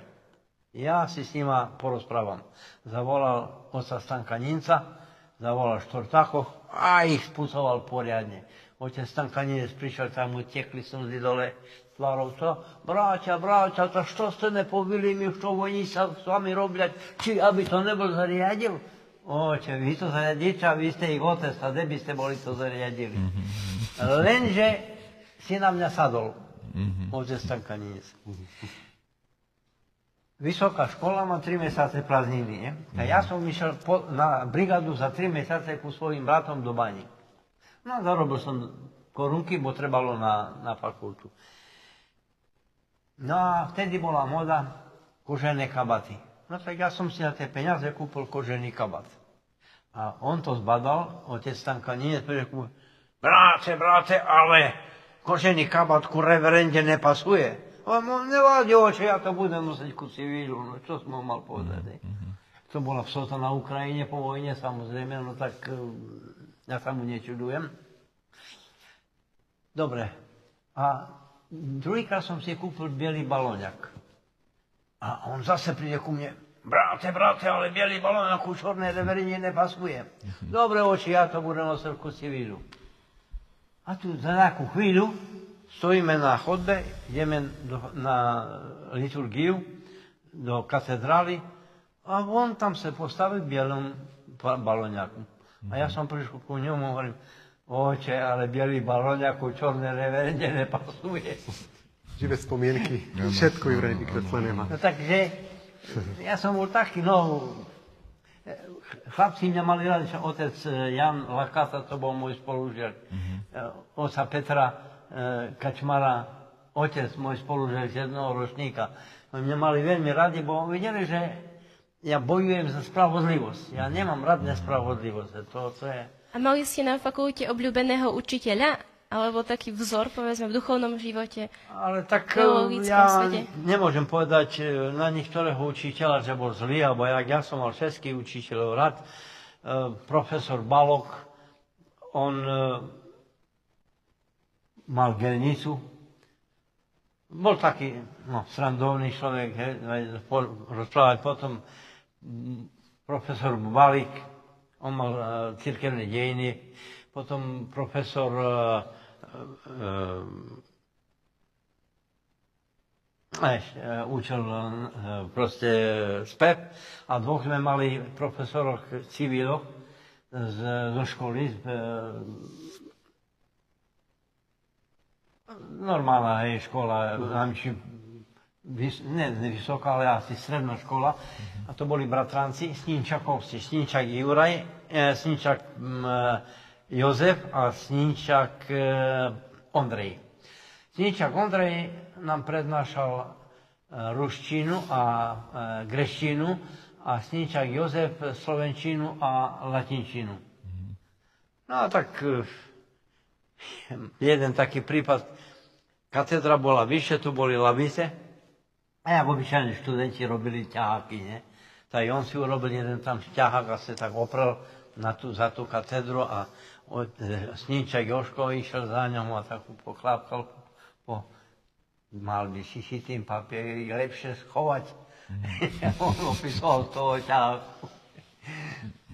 Ja si s nima porozprávam. Zavolal oca Stanka Ninca, zavolal štvrtákoch a ich spucoval poriadne. Otec Stankanec prišiel, tam mu tekli slzy dole tvárov. To, bráťa, bráťa, to što ste nepovili mi, što oni sa s vami robiať, či aby to nebol zariadil? Oče, vy to zariadíte a vy ste ich otec, a kde by ste boli to zariadili? Lenže si na mňa sadol, otec Stankanec. Vysoká škola má 3 mesiace prázdniny? A ja som išiel na brigadu za 3 mesiace ku svojim bratom do bani. No zarobil som korunky, bo trebalo na, na fakultu. No a vtedy bola moda kožené kabaty. No tak ja som si na tie peniaze kúpil kožený kabat. A on to zbadal, otec Stanka nie, že bráte, bráte, ale kožený kabat ku reverende nepasuje. On mu nevadí, oče, ja to budem nosiť ku civilu, no čo som mal povedať. Mm-hmm. To bola vsota na Ukrajine po vojne, samozrejme, no tak ja sa mu nečudujem. Dobre. A druhýkrát som si kúpil bielý balóňak. A on zase príde ku mne. Bráte, bráte, ale bielý balóňak ku čornej reverine nepasuje. Dobre, oči, ja to budem nosiť ku civilu. A tu za nejakú chvíľu stojíme na chodbe, ideme do, na liturgiu, do katedrály a on tam sa postaví v bielom balóňaku. A ja som prišiel ku ňomu a hovorím, oče, ale bielý balón ako čorné reverende nepasuje. Živé spomienky, všetko Juraj vykreslené má. No takže, ja som bol taký, no, chlapci mňa mali radi, že otec eh, Jan Lakata, to bol môj spolužiak, mm-hmm. oca Petra eh, Kačmara, otec, môj spolužiak z jednoho ročníka. Mňa mali veľmi radi, bo videli, že ja bojujem za spravodlivosť. Ja nemám rád nespravodlivosť. To, to je... A mali ste na fakulte obľúbeného učiteľa? Alebo taký vzor, povedzme, v duchovnom živote? Ale tak ja svete? nemôžem povedať e, na niektorého učiteľa, že bol zlý, alebo jak ja som mal všetkých učiteľov rád. E, profesor Balok, on e, mal gelnicu, bol taký no, srandovný človek, he, rozprávať potom profesor Balík, on mal uh, církevné dejiny, potom profesor uh, uh, učil uh, proste spev a dvoch sme mali profesoroch civiloch z, zo školy, z, normálna hej, škola, mm vys, ne vysoká, ale asi stredná škola. A to boli bratranci Sníčakovci. Sníčak Juraj, e, Sníčak m, e, Jozef a Sníčak e, Ondrej. Sníčak Ondrej nám prednášal e, ruštinu a e, greštinu a Sníčak Jozef slovenčinu a latinčinu. No a tak e, jeden taký prípad, katedra bola vyššie, tu boli lavice, a jak obyčajne študenti robili ťaháky, nie? Tak on si urobil jeden tam ťahák a sa tak oprel na tú, za tú katedru a od, e, Sníček Joško išiel za ňom a tak poklápkal po, mal by si si tým papier lepšie schovať. Mm. [laughs] on opisoval toho ťaháku.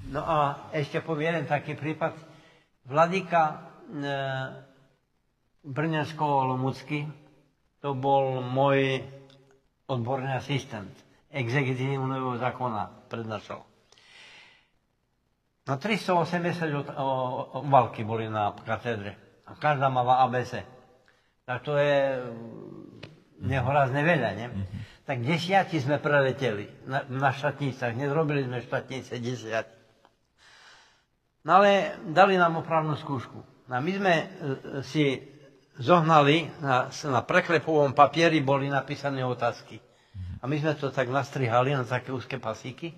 No a ešte poviem jeden taký prípad. Vladika e, Brňansko-Lomucky, to bol môj odborný asistent exekutívneho zákona prednášal. Na 380 obalky boli na katedre. A každá mala ABC. Tak to je mm, nehorazne veľa, nie? Mm-hmm. Tak desiati sme preleteli na, na štatnicách. Nezrobili sme štatnice desiati. No ale dali nám opravnú skúšku. No a my sme e, si zohnali, na, na preklepovom papieri boli napísané otázky. A my sme to tak nastrihali na také úzke pasíky.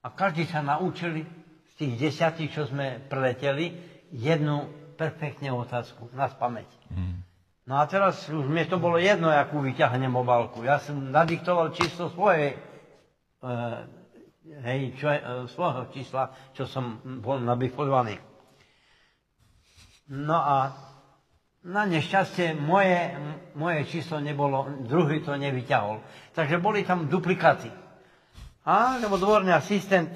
A každý sa naučili z tých desiatich, čo sme preleteli, jednu perfektne otázku na spameť. No a teraz už mne to bolo jedno, akú vyťahnem obálku. Ja som nadiktoval číslo svojej, e, hej, čo, e, svojho čísla, čo som bol nabifovaný. No a na nešťastie moje, moje číslo nebolo, druhý to nevyťahol. Takže boli tam duplikáty. A, lebo dvorný asistent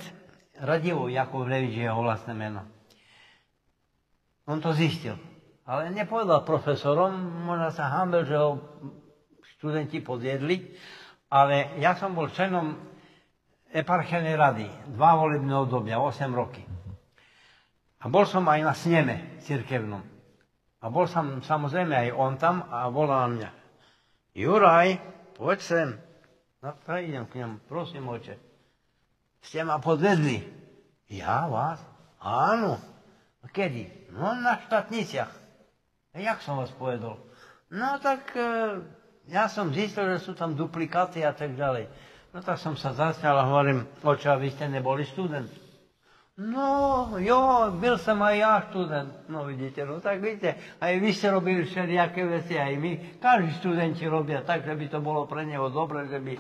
Radivo Jakovlevič je jeho vlastné meno. On to zistil. Ale nepovedal profesorom, možno sa hambil, že ho študenti podjedli, ale ja som bol členom eparchiálnej rady, dva volebné obdobia, 8 roky. A bol som aj na sneme cirkevnom. A bol som samozrejme aj on tam a na mňa. Juraj, poď sem. No idem k nemu, prosím oče. Ste ma podvedli. Ja vás? Áno. Kedy? No na štátniciach. Jak som vás povedol? No tak e, ja som zistil, že sú tam duplikáty a tak ďalej. No tak som sa zasňal a hovorím, oče, a vy ste neboli študent. No, jo, byl som aj ja študent. No vidíte, no tak vidíte, aj vy ste robili všelijaké veci, aj my. Každý študenti robia tak, že by to bolo pre neho dobre, že by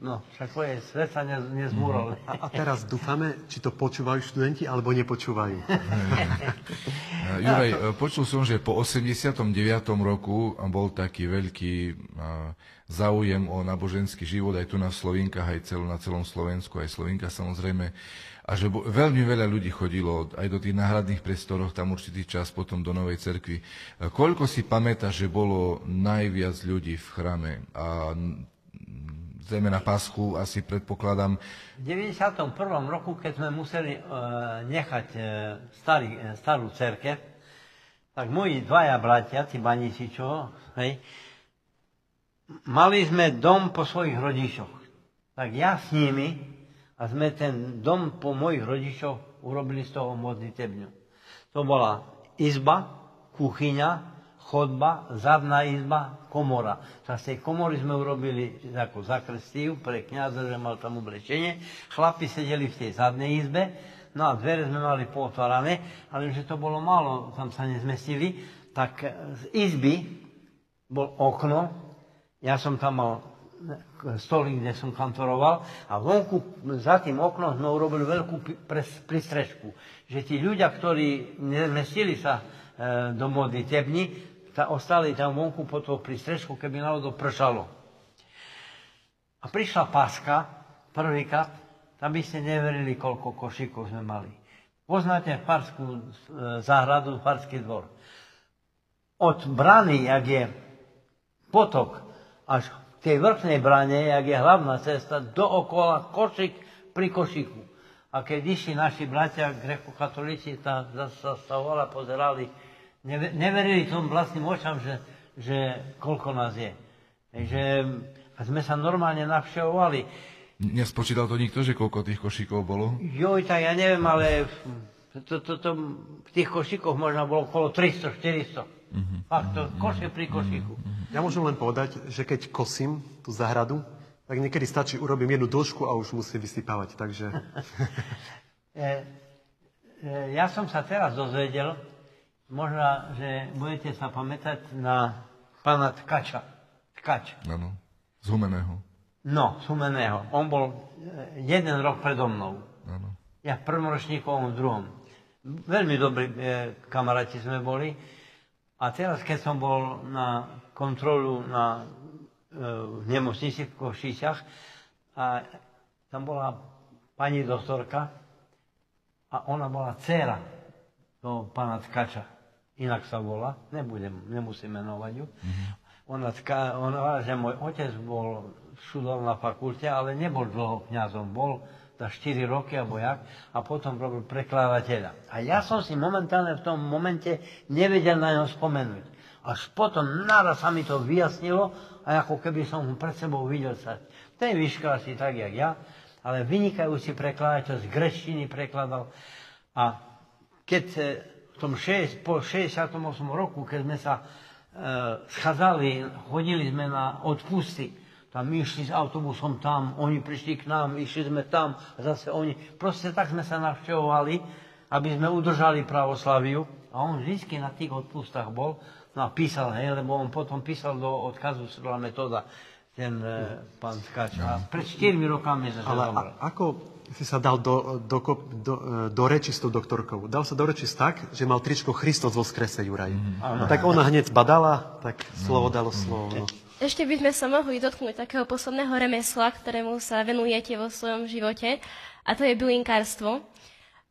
No, však to je, svet sa nezmúrol. A, a teraz dúfame, či to počúvajú študenti, alebo nepočúvajú. [laughs] Juraj, počul som, že po 89. roku bol taký veľký záujem o náboženský život aj tu na Slovinkách, aj celo, na celom Slovensku, aj Slovinka samozrejme. A že veľmi veľa ľudí chodilo aj do tých náhradných priestoroch, tam určitý čas, potom do Novej cerkvy. Koľko si pamätá, že bolo najviac ľudí v chrame? A zrejme na Paschu, asi predpokladám. V 91. roku, keď sme museli e, nechať e, starý, e, starú cerkev, tak moji dvaja bratia, tí čo, hej, mali sme dom po svojich rodičoch. Tak ja s nimi a sme ten dom po mojich rodičoch urobili z toho modlitebňu. To bola izba, kuchyňa, chodba, zadná izba, komora. Sa z tej komory sme urobili ako zakrestív pre kniaza, že mal tam oblečenie. Chlapi sedeli v tej zadnej izbe, no a dvere sme mali potvárané, ale že to bolo málo, tam sa nezmestili, tak z izby bol okno, ja som tam mal stolík, kde som kantoroval a vonku za tým oknom sme urobili veľkú pristrežku, že tí ľudia, ktorí nezmestili sa e, do modlitební, ta, ostali tam vonku po toho prístrežku, keby náhodou pršalo. A prišla páska, prvýkrát, tam by ste neverili, koľko košíkov sme mali. Poznáte Farskú e, záhradu, Farský dvor. Od brany, jak je potok, až tej vrchnej brane, jak je hlavná cesta, dookola košík pri košíku. A keď išli naši bratia grekokatolíci, tam sa stavovali a pozerali, neverili tom vlastným očam, že, že koľko nás je. Takže sme sa normálne navštevovali. Nespočítal to nikto, že koľko tých košíkov bolo? Joj, tak ja neviem, ale to, to, to, v tých košíkoch možno bolo okolo 300, 400. Uh-huh. Fakt, to košie pri košíku. Uh-huh. Ja môžem len povedať, že keď kosím tú zahradu, tak niekedy stačí, urobím jednu dĺžku a už musím vysypávať, takže... e, [laughs] e, ja som sa teraz dozvedel, možno, že budete sa pamätať na pána Tkača. Tkač. Áno, z Humeného. No, z Humeného. On bol eh, jeden rok predo mnou. Áno. Ja v prvom ročníku, on v druhom. Veľmi dobrí e, kamaráti sme boli. A teraz, keď som bol na kontrolu na, e, v nemocnici v Košíčach, a tam bola pani doktorka a ona bola dcera toho pána Tkača inak sa volá, nebudem, nemusím menovať ju. Mm-hmm. Ona, tká, ona, že môj otec bol študoval na fakulte, ale nebol dlho kňazom, bol za 4 roky alebo jak, a potom robil prekladateľa. A ja som si momentálne v tom momente nevedel na ňom spomenúť. Až potom naraz sa mi to vyjasnilo a ako keby som ho pred sebou videl sa. Ten vyška asi tak, jak ja, ale vynikajúci prekladateľ z greštiny prekladal. A keď tom 6, po 68 roku, keď sme sa e, schádzali, chodili sme na odpusty, tam my išli s autobusom tam, oni prišli k nám, išli sme tam, zase oni. Proste tak sme sa navštevovali, aby sme udržali pravoslaviu. A on vždy na tých odpustách bol, no a písal, hej, lebo on potom písal do odkazu Srla Metoda, ten e, pán Tkač. A pred 4 rokami sa Ale a, ako si sa dal do, do, do, do, do reči s tou doktorkou? Dal sa do reči tak, že mal tričko Christos vo skrese, Juraj. No, tak ona hneď badala, tak slovo dalo slovo. No. Ešte by sme sa mohli dotknúť takého posledného remesla, ktorému sa venujete vo svojom živote, a to je bylinkárstvo.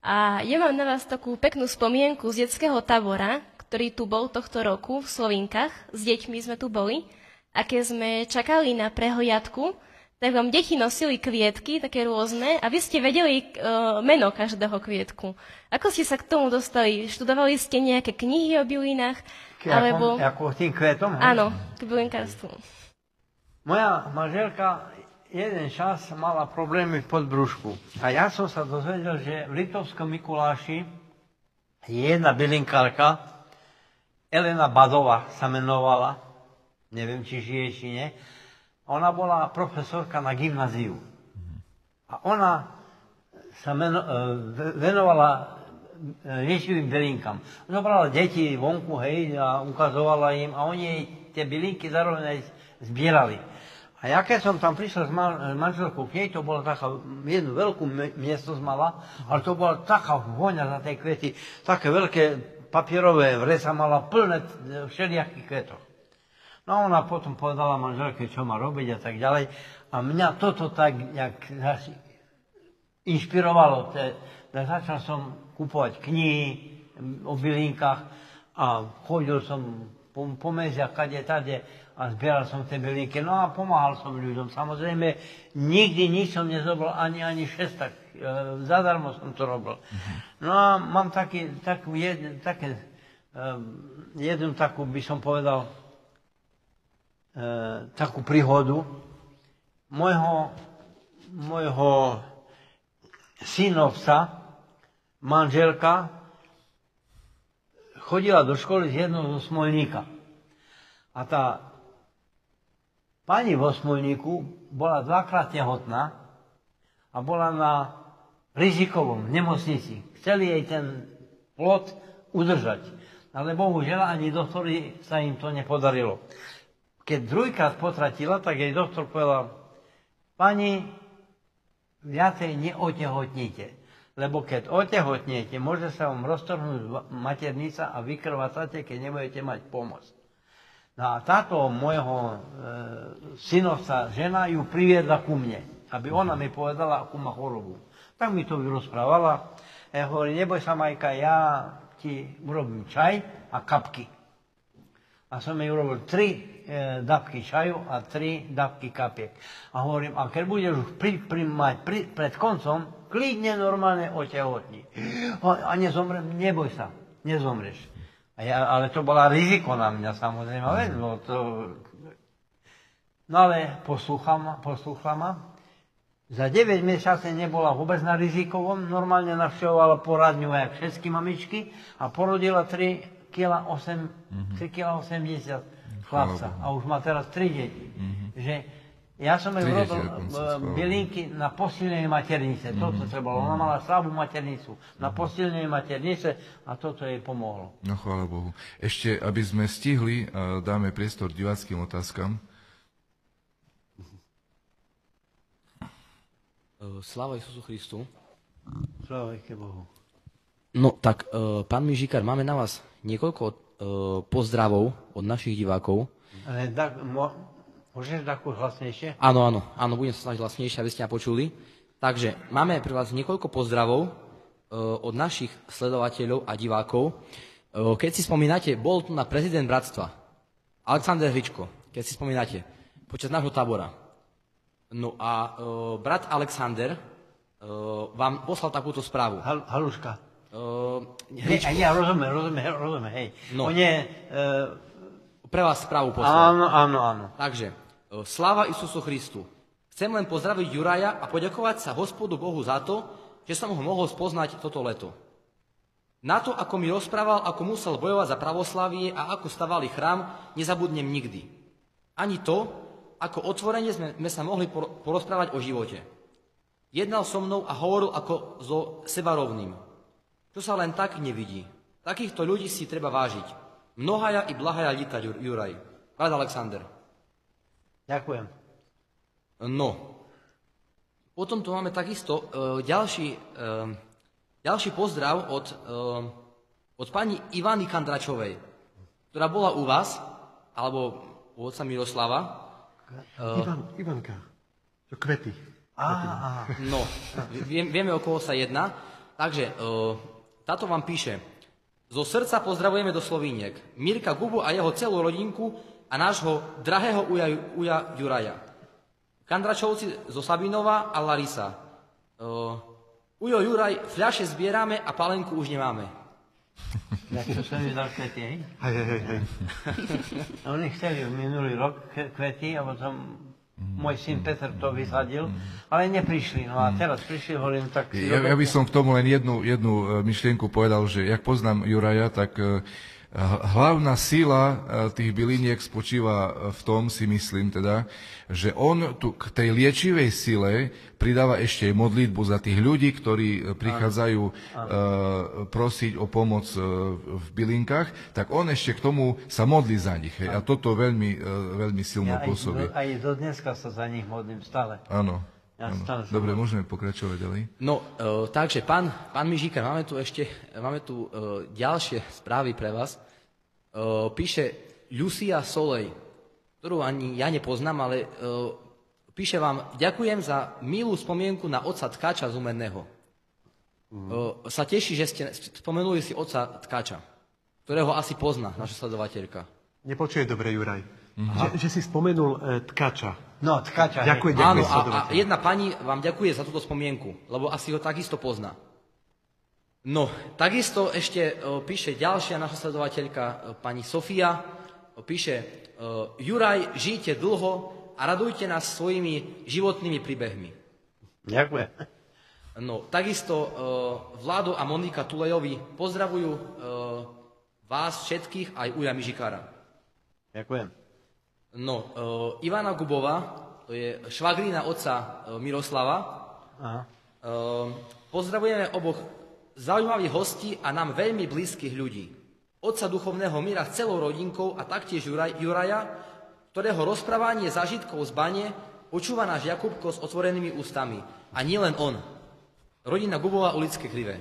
A ja mám na vás takú peknú spomienku z detského tábora, ktorý tu bol tohto roku v Slovinkách. S deťmi sme tu boli. A keď sme čakali na prehliadku, tak vám deti nosili kvietky, také rôzne, a vy ste vedeli uh, meno každého kvietku. Ako ste sa k tomu dostali? Študovali ste nejaké knihy o bylinách? K- Alebo... Ako, ako tým kvetom, hej? Áno, k bylinkárstvu. Moja manželka jeden čas mala problémy v podbrúšku. A ja som sa dozvedel, že v Litovskom Mikuláši je jedna bylinkárka, Elena Badova sa menovala, neviem, či žije, či nie. Ona bola profesorka na gymnáziu. A ona sa meno, e, ve- venovala liečivým bylinkám. Zobrala deti vonku, hej, a ukazovala im a oni tie bylinky zároveň aj zbierali. A ja keď som tam prišiel s man- manželkou k nej, to bola taká, jednu veľkú miestnosť mala, ale to bola taká vôňa za tej kvety, také veľké papierové vreca mala plné všelijakých kvetov. No a ona potom povedala manželke, čo má robiť a tak ďalej. A mňa toto tak, jak inšpirovalo. Te, tak začal som kupovať knihy m, o bylinkách a chodil som po, po meziach, kade, tade a zbieral som tie bylinky. No a pomáhal som ľuďom. Samozrejme, nikdy nič som nezobral, ani, ani šestak. E, zadarmo som to robil. No a mám taký, takú jed, také, e, jednu takú, by som povedal, e, takú príhodu. Mojho, mojho synovca, manželka, chodila do školy z jedného zo Smolníka. A tá pani vo Smolníku bola dvakrát tehotná a bola na rizikovom v nemocnici. Chceli jej ten plod udržať. Ale bohužiaľ ani doktori sa im to nepodarilo. Keď druhýkrát potratila, tak jej doktor povedal, pani, viacej neotehotnite. Lebo keď otehotniete, môže sa vám roztrhnúť maternica a vykrvácate, keď nebudete mať pomoc. No a táto môjho e, synovca žena ju priviedla ku mne, aby ona mi povedala, akú má chorobu. Tak mi to vyrozprávala. Ja hovorím, neboj sa, Majka, ja ti urobím čaj a kapky. A som jej urobil tri e, dávky čaju a tri dávky kapiek. A hovorím, a keď budeš už pri, pri, mať pri, pred koncom, klidne normálne otehotni. A, nezomrem, neboj sa, nezomreš. A ja, ale to bola riziko na mňa samozrejme, mm. no to... No ale poslúcham, poslúchla ma. Za 9 mesiacov nebola vôbec na rizikovom, normálne navštevovala poradňu jak všetky mamičky a porodila 3 kg 8, 3 kg 80 chlapca. A už má teraz 3 deti. Že ja som jej urobil e, bylinky na posilnenie maternice. Toto trebalo. Ona mala slabú maternicu. Na posilnenie maternice a toto jej pomohlo. No chvála Bohu. Ešte, aby sme stihli, a dáme priestor diváckým otázkam. E, Sláva Isusu Christu. Sláva Bohu. No tak, e, pán Mižikár, máme na vás niekoľko e, pozdravov od našich divákov. Ale tak, mo, môžeš takú hlasnejšie? Áno, áno, áno, budem sa snažiť hlasnejšie, aby ste ma počuli. Takže máme pre vás niekoľko pozdravov e, od našich sledovateľov a divákov. E, keď si spomínate, bol tu na prezident bratstva, Alexander Hričko, keď si spomínate, počas nášho tábora. No a e, brat Alexander vám poslal takúto správu. Hal, haluška. E, Hej, ja rozumiem, rozumiem, rozumiem, hej. No. On je, e, pre vás správu poslal. áno, áno, áno. Takže, e, sláva Isusu Christu. Chcem len pozdraviť Juraja a poďakovať sa hospodu Bohu za to, že som ho mohol spoznať toto leto. Na to, ako mi rozprával, ako musel bojovať za pravoslavie a ako stavali chrám, nezabudnem nikdy. Ani to, ako otvorene sme, sme sa mohli por- porozprávať o živote. Jednal so mnou a hovoril ako so sebarovným. Čo sa len tak nevidí. Takýchto ľudí si treba vážiť. Mnohaja i blahaja Jur- Juraj. Brat Alexander. Ďakujem. No. Potom tu máme takisto e, ďalší, e, ďalší pozdrav od, e, od pani Ivany Kandračovej, ktorá bola u vás, alebo u otca Miroslava. Ivan, Ivanka, to kvety. Á, No, vie, vieme, o koho sa jedná. Takže, e, táto vám píše. Zo srdca pozdravujeme do Slovíniek. Mirka Gubu a jeho celú rodinku a nášho drahého uja, uja Juraja. Kandračovci zo Sabinova a Larisa. Uh, ujo Juraj, fľaše zbierame a palenku už nemáme. tak to som mi dal kvety, hej? Hej, hej, hej, hej. [laughs] A Oni chceli minulý rok kvety a potom môj syn Peter to vysadil, ale neprišli. No a teraz prišli, hovorím, tak Ja, ja by som k tomu len jednu, jednu e, myšlienku povedal, že jak poznám Juraja, tak e, hlavná sila e, tých byliniek spočíva e, v tom, si myslím teda, že on tu k tej liečivej sile pridáva ešte aj modlitbu za tých ľudí, ktorí e, prichádzajú e, prosiť o pomoc v bylinkách, tak on ešte k tomu sa modlí za nich. Hej, a toto veľmi, veľmi silno ja aj, do, pôsobí. aj do dneska sa za nich modlím stále. Áno. Ja stále sa Dobre, môžeme pokračovať ďalej. No, e, takže, pán, pán Mižíka, máme tu ešte máme tu, e, ďalšie správy pre vás. E, píše Lucia Solej, ktorú ani ja nepoznám, ale e, píše vám, ďakujem za milú spomienku na oca Tkáča z Umenného. E, sa teší, že ste spomenuli si oca Tkáča, ktorého asi pozná naša sledovateľka. Nepočuje dobre, Juraj. Že, že si spomenul e, tkača. No, tkača, hej. Ďakujem, Áno, ďakujem, a, a jedna pani vám ďakuje za túto spomienku, lebo asi ho takisto pozná. No, takisto ešte e, píše ďalšia naša sledovateľka, e, pani Sofia, e, píše e, Juraj, žijte dlho a radujte nás svojimi životnými príbehmi. Ďakujem. No, takisto e, Vlado a Monika Tulejovi pozdravujú e, vás všetkých, aj Uja Mižikára. Ďakujem. No, e, Ivana Gubová, to je švagrina otca e, Miroslava, Aha. Ehm, Pozdravujeme oboch zaujímavých hostí a nám veľmi blízkych ľudí. Otca duchovného míra s celou rodinkou a taktiež Juraj, Juraja, ktorého rozprávanie zážitkov z bane počúva náš Jakubko s otvorenými ústami. A nie len on. Rodina Gubová ulické krivé.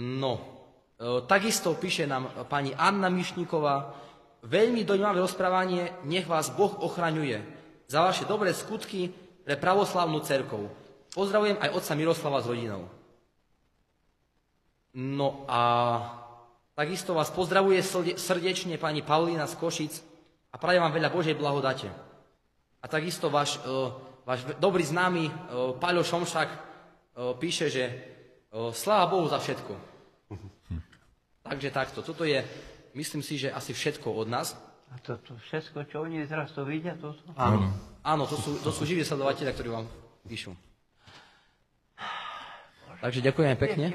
No, e, takisto píše nám pani Anna Mišníková, veľmi dojímavé rozprávanie, nech vás Boh ochraňuje za vaše dobré skutky pre pravoslavnú cerkov. Pozdravujem aj otca Miroslava s rodinou. No a takisto vás pozdravuje srde- srdečne pani Paulína z Košic a prajem vám veľa Božej blahodate. A takisto váš, e, váš dobrý známy e, Paľo Šomšak e, píše, že sláva Bohu za všetko. [laughs] Takže takto. Toto je, myslím si, že asi všetko od nás. A to, to všetko, čo oni teraz to vidia, to. Áno. Áno, to sú, to sú živí sledovateľia, ktorí vám píšu. Takže ďakujeme pekne.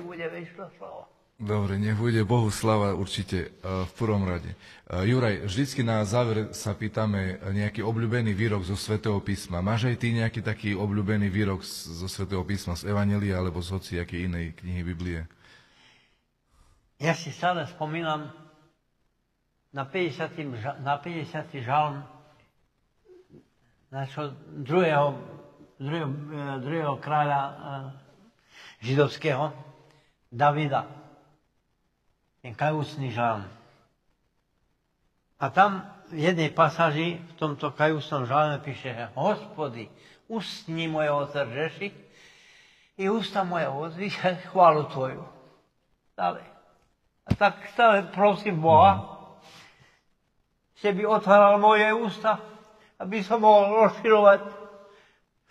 Dobre, nech bude Bohu slava určite uh, v prvom rade. Uh, Juraj, vždycky na záver sa pýtame nejaký obľúbený výrok zo Svetého písma. Máš aj ty nejaký taký obľúbený výrok zo Svetého písma, z Evanelia alebo z hociakej inej knihy Biblie? Ja si stále spomínam na 50. ža- na 50. žalm našho druhého, druhého, eh, druhého kráľa eh, židovského, Davida. Ten kajúcný žalm. A tam v jednej pasáži v tomto kajúcnom žalme píše, že hospody, ustní moje otržeši i ústa moje odvíšať chválu Tvoju. Ďalej. A tak stále prosím Boha, že by otváral moje ústa, aby som mohol rozširovať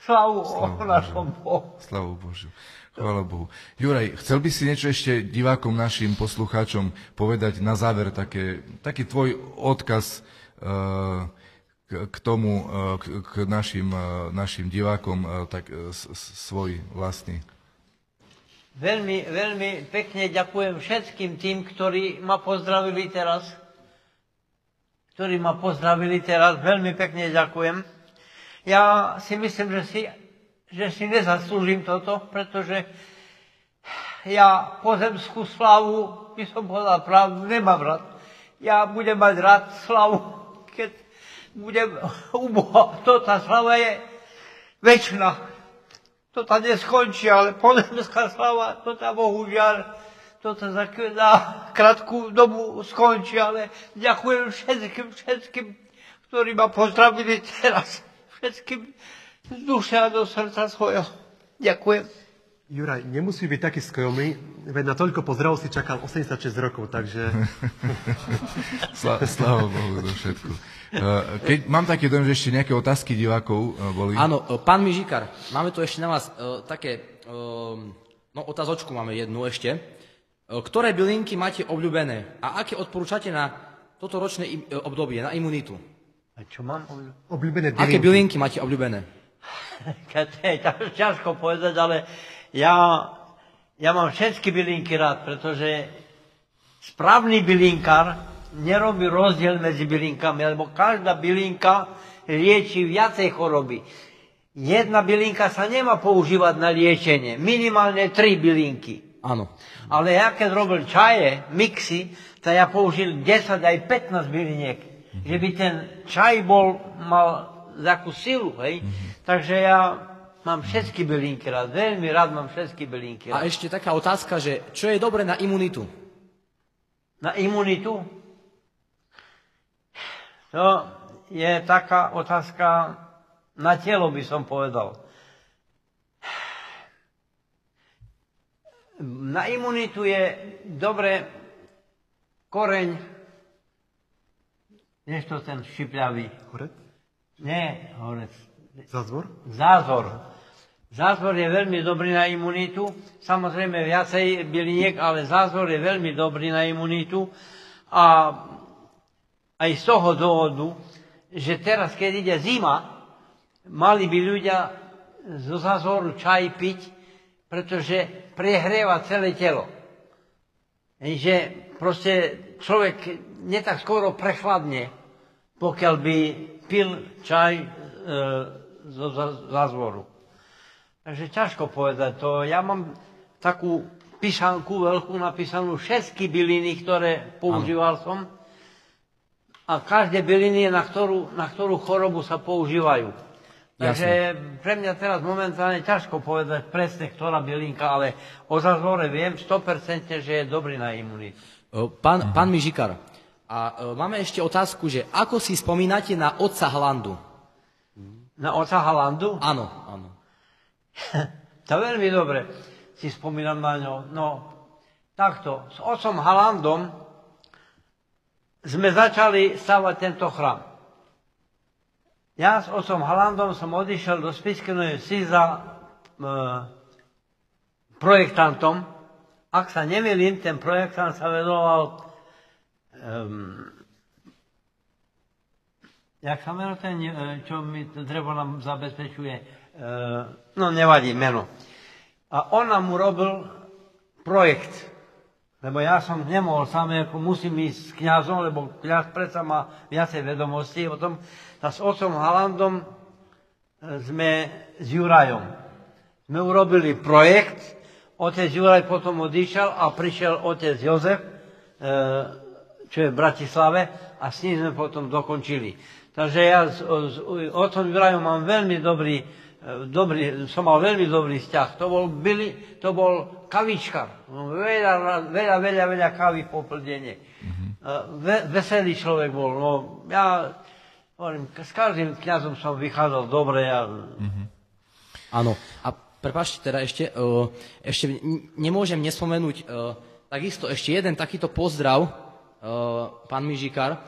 slavu o našom Bohu. Slavu Božiu. Chvála Bohu. Juraj, chcel by si niečo ešte divákom, našim poslucháčom povedať na záver, také, taký tvoj odkaz uh, k, k tomu, uh, k, k našim, uh, našim divákom, uh, tak uh, svoj vlastný. Veľmi, veľmi pekne ďakujem všetkým tým, ktorí ma pozdravili teraz. Ktorí ma pozdravili teraz, veľmi pekne ďakujem. Ja si myslím, že si, že si nezaslúžim toto, pretože ja pozemskú slavu, by som povedal pravdu, nemám rád. Ja budem mať rád slavu, keď budem u Boha. To slava je väčšina. To tá neskončí, ale pozemská slava, to tá bohužiaľ, to za, na krátku dobu skončí, ale ďakujem všetkým, všetkým, ktorí ma pozdravili teraz. Všetkým z duše a do srdca svojho. Ďakujem. Juraj, nemusí byť taký skromný, veď na toľko pozdravov si čakal 86 rokov, takže... [laughs] Sla, sláva Bohu za všetko. [laughs] Eh, Keď mám taký dojem, že ešte nejaké otázky divákov eh, boli. Áno, e, pán Mižikar, máme tu ešte na vás e, také, e, no otázočku máme jednu ešte. E, ktoré bylinky máte obľúbené a aké odporúčate na toto ročné e, obdobie, na imunitu? A čo mám? Obľúbené Aké bylinky. bylinky máte obľúbené? [laughs] To ťažko povedať, ale ja, ja mám všetky bylinky rád, pretože správny bylinkár nerobí rozdiel medzi bylinkami, lebo každá bylinka lieči viacej choroby. Jedna bylinka sa nemá používať na liečenie, minimálne tri bylinky. Áno. Ale ja keď robil čaje, mixy, tak ja použil 10 aj 15 byliniek. Že by ten čaj bol, mal takú silu, hej. Takže ja mám všetky bylinky rád, veľmi rád mám všetky bylinky A rád. ešte taká otázka, že čo je dobre na imunitu? Na imunitu? To je taká otázka na telo, by som povedal. Na imunitu je dobre koreň, než to ten šipľavý. Horec? Nie, horec. Zázvor? Zázor. Zázor je veľmi dobrý na imunitu. Samozrejme viacej byliniek, ale zázor je veľmi dobrý na imunitu. A aj z toho dôvodu, že teraz, keď ide zima, mali by ľudia zo zázoru čaj piť, pretože prehrieva celé telo. Že proste človek netak skoro prechladne, pokiaľ by pil čaj e, zo zázvoru. Takže ťažko povedať to. Ja mám takú písanku veľkú napísanú všetky byliny, ktoré používal som. A každé byliny, na ktorú, na ktorú chorobu sa používajú. Takže pre mňa teraz momentálne ťažko povedať presne, ktorá bylinka, ale o zazvore viem 100% že je dobrý na imunitu. Pán, pán Mižikar, a e, máme ešte otázku, že ako si spomínate na otca Hlandu? Na oca Halandu? Áno, áno. [laughs] To veľmi dobre si spomínam na ňo. No, takto, s otcom Halandom sme začali stavať tento chrám. Ja s otcom Halandom som odišiel do Spiskenoje si za e, projektantom. Ak sa nemýlim, ten projektant sa venoval um, jak sa meno ten, e, čo mi drevo nám zabezpečuje, e, no nevadí meno. A on nám urobil projekt, lebo ja som nemohol sám, ako musím ísť s kniazom, lebo kniaz predsa má viacej vedomostí o tom. A s otcom Halandom e, sme s Jurajom. Sme urobili projekt, otec Juraj potom odišiel a prišiel otec Jozef, e, čo je v Bratislave, a s ním sme potom dokončili. Takže ja s, s otcom Jurajom mám veľmi dobrý, dobrý, som mal veľmi dobrý vzťah. To bol, byli, to bol kavička. Veľa, veľa, veľa, veľa kávy popil denne. Ve, veselý človek bol. No, ja hovorím, s každým kňazom som vychádzal dobre. Ja, Áno. A prepáčte teda ešte, uh, ešte nemôžem nespomenúť uh, takisto ešte jeden takýto pozdrav, uh, pán Mižikar.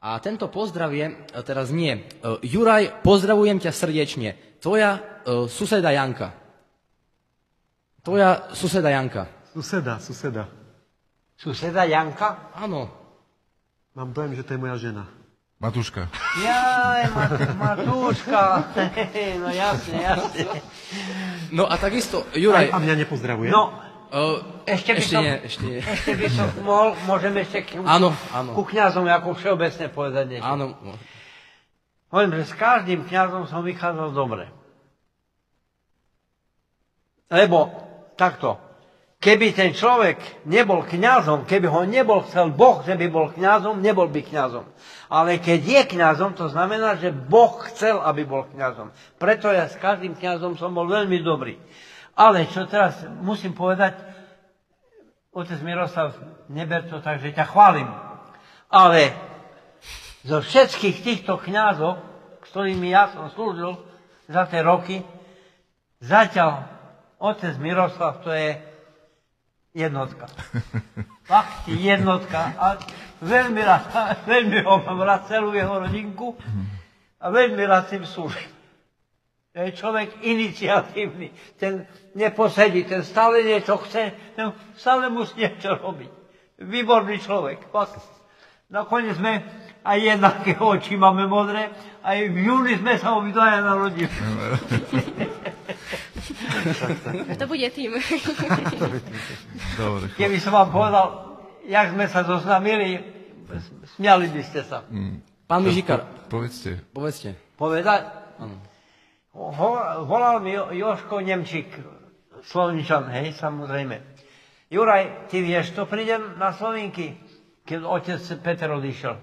A tento pozdrav je, teraz nie, uh, Juraj, pozdravujem ťa srdečne. Tvoja uh, suseda Janka. Tvoja suseda Janka. Suseda, suseda. suseda Janka. Áno. Mám dojem, že to je moja žena. Matúška. Jaj, Mat, Matúška. no jasne, jasne. No a takisto, Aj, Juraj, a mňa nepozdravuje? No, uh, ešte by ešte som, nie, ešte nie. ešte by som mohol, môžem ešte k, Áno, áno. ku kniazom ako všeobecne povedať niečo. Áno, Hovorím, že s každým kňazom som vychádzal dobre. Lebo takto, Keby ten človek nebol kňazom, keby ho nebol chcel Boh, že by bol kňazom, nebol by kňazom. Ale keď je kňazom, to znamená, že Boh chcel, aby bol kňazom. Preto ja s každým kňazom som bol veľmi dobrý. Ale čo teraz musím povedať, otec Miroslav, neber to tak, že ťa chválim. Ale zo všetkých týchto kňazov, ktorými ja som slúžil za tie roky, zatiaľ otec Miroslav to je jednotka. [laughs] Fakt jednotka. A veľmi rád, [laughs] veľmi ho mám rád celú jeho rodinku a veľmi rád tým slúžim. To je človek iniciatívny. Ten neposedí, ten stále niečo chce, ten stále musí niečo robiť. Výborný človek, fakt. Nakoniec sme aj jednaké oči máme modré, aj v júni sme sa obidvaja narodili. [laughs] To bude tým. Dobre, Keby som vám povedal, jak sme sa zoznamili, smiali by ste sa. Pán Mižikar, povedzte. povedzte. Povedať? Ho- Volal mi Jo- Joško Nemčík, Slovenčan, hej, samozrejme. Juraj, ty vieš, to prídem na Slovinky, keď otec Peter odišiel.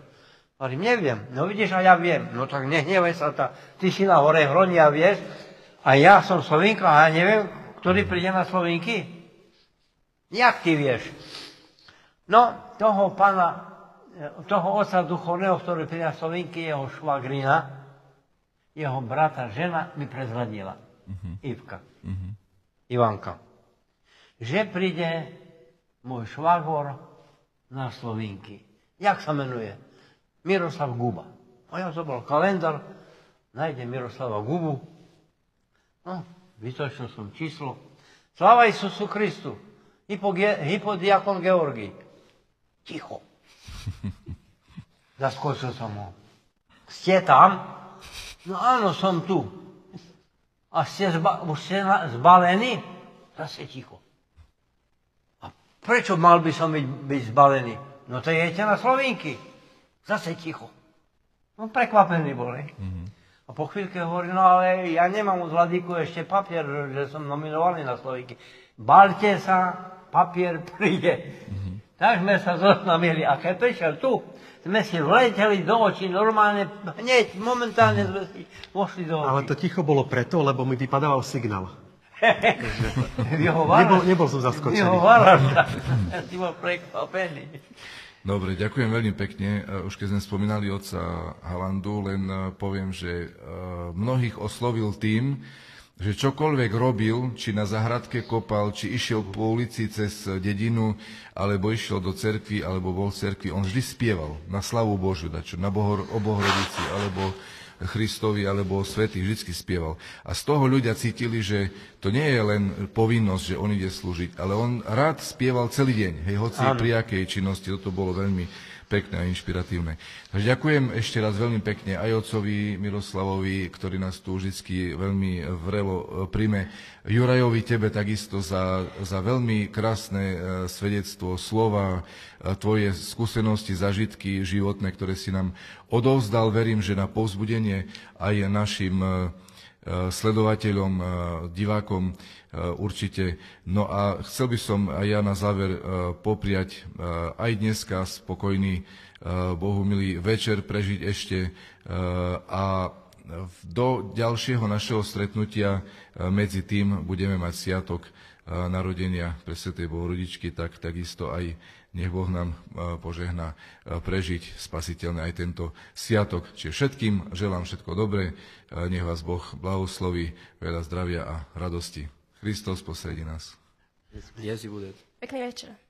Hovorím, neviem. No vidíš, a ja viem. No tak nehnevaj sa tá. Ty si na hore Hronia, vieš, a ja som Slovinka a ja neviem, ktorý príde na Slovinky. Jak ty vieš? No, toho pána, toho otca duchovného, ktorý príde na Slovinky, jeho švagrina, jeho brata, žena mi prezradila. Ivka. Ivanka. Že príde môj švagor na Slovinky. Jak sa menuje? Miroslav Guba. A ja zobral kalendár, nájdem Miroslava Gubu. No, vytočil som číslo. Sláva Isusu Kristu. Hypodiakon Georgij. Ticho. [laughs] Zaskočil som ho. Ste tam? No áno, som tu. A ste, zba- už ste na- zbalení? Zase ticho. A prečo mal by som byť, byť zbalený? No to jete na Slovinky. Zase ticho. No prekvapený bol, hej. A po chvíľke hovorí, no ale ja nemám od Vladiku ešte papier, že som nominovaný na Slovinky. Balte sa, papier príde. Tak sme sa zoznamili. A keď prišiel tu, sme si vleteli do očí normálne, hneď, momentálne sme si vošli do očí. Ale to ticho bolo preto, lebo mi vypadával signál. [laughs] Nebol, nebol som zaskočený. Vyhováraš sa. [laughs] Ja si bol prekvapený. Dobre, ďakujem veľmi pekne. Už keď sme spomínali otca Halandu, len e, poviem, že e, mnohých oslovil tým, že čokoľvek robil, či na zahradke kopal, či išiel po ulici cez dedinu, alebo išiel do cerkvy, alebo bol v cerkvi, on vždy spieval na slavu Božiu, dačo, na Bohor, o Bohorodici, alebo Christovi alebo Svety vždy spieval. A z toho ľudia cítili, že to nie je len povinnosť, že on ide slúžiť, ale on rád spieval celý deň, hej, hoci Áno. pri akej činnosti, toto bolo veľmi pekné a inšpiratívne. Takže ďakujem ešte raz veľmi pekne aj otcovi Miroslavovi, ktorý nás tu vždy veľmi vrelo e, príjme. Jurajovi, tebe takisto za, za veľmi krásne e, svedectvo, slova, e, tvoje skúsenosti, zažitky životné, ktoré si nám odovzdal. Verím, že na povzbudenie aj našim sledovateľom, e, divákom e, určite. No a chcel by som aj ja na záver e, popriať e, aj dneska spokojný e, Bohumilý večer prežiť ešte e, a do ďalšieho našeho stretnutia e, medzi tým budeme mať sviatok e, narodenia pre Svetej Bohorodičky, tak takisto aj nech Boh nám e, požehná e, prežiť spasiteľne aj tento sviatok. Čiže všetkým želám všetko dobré, e, nech vás Boh blahosloví, veľa zdravia a radosti. Kristus posredí nás. Jezi bude. Pekný večer.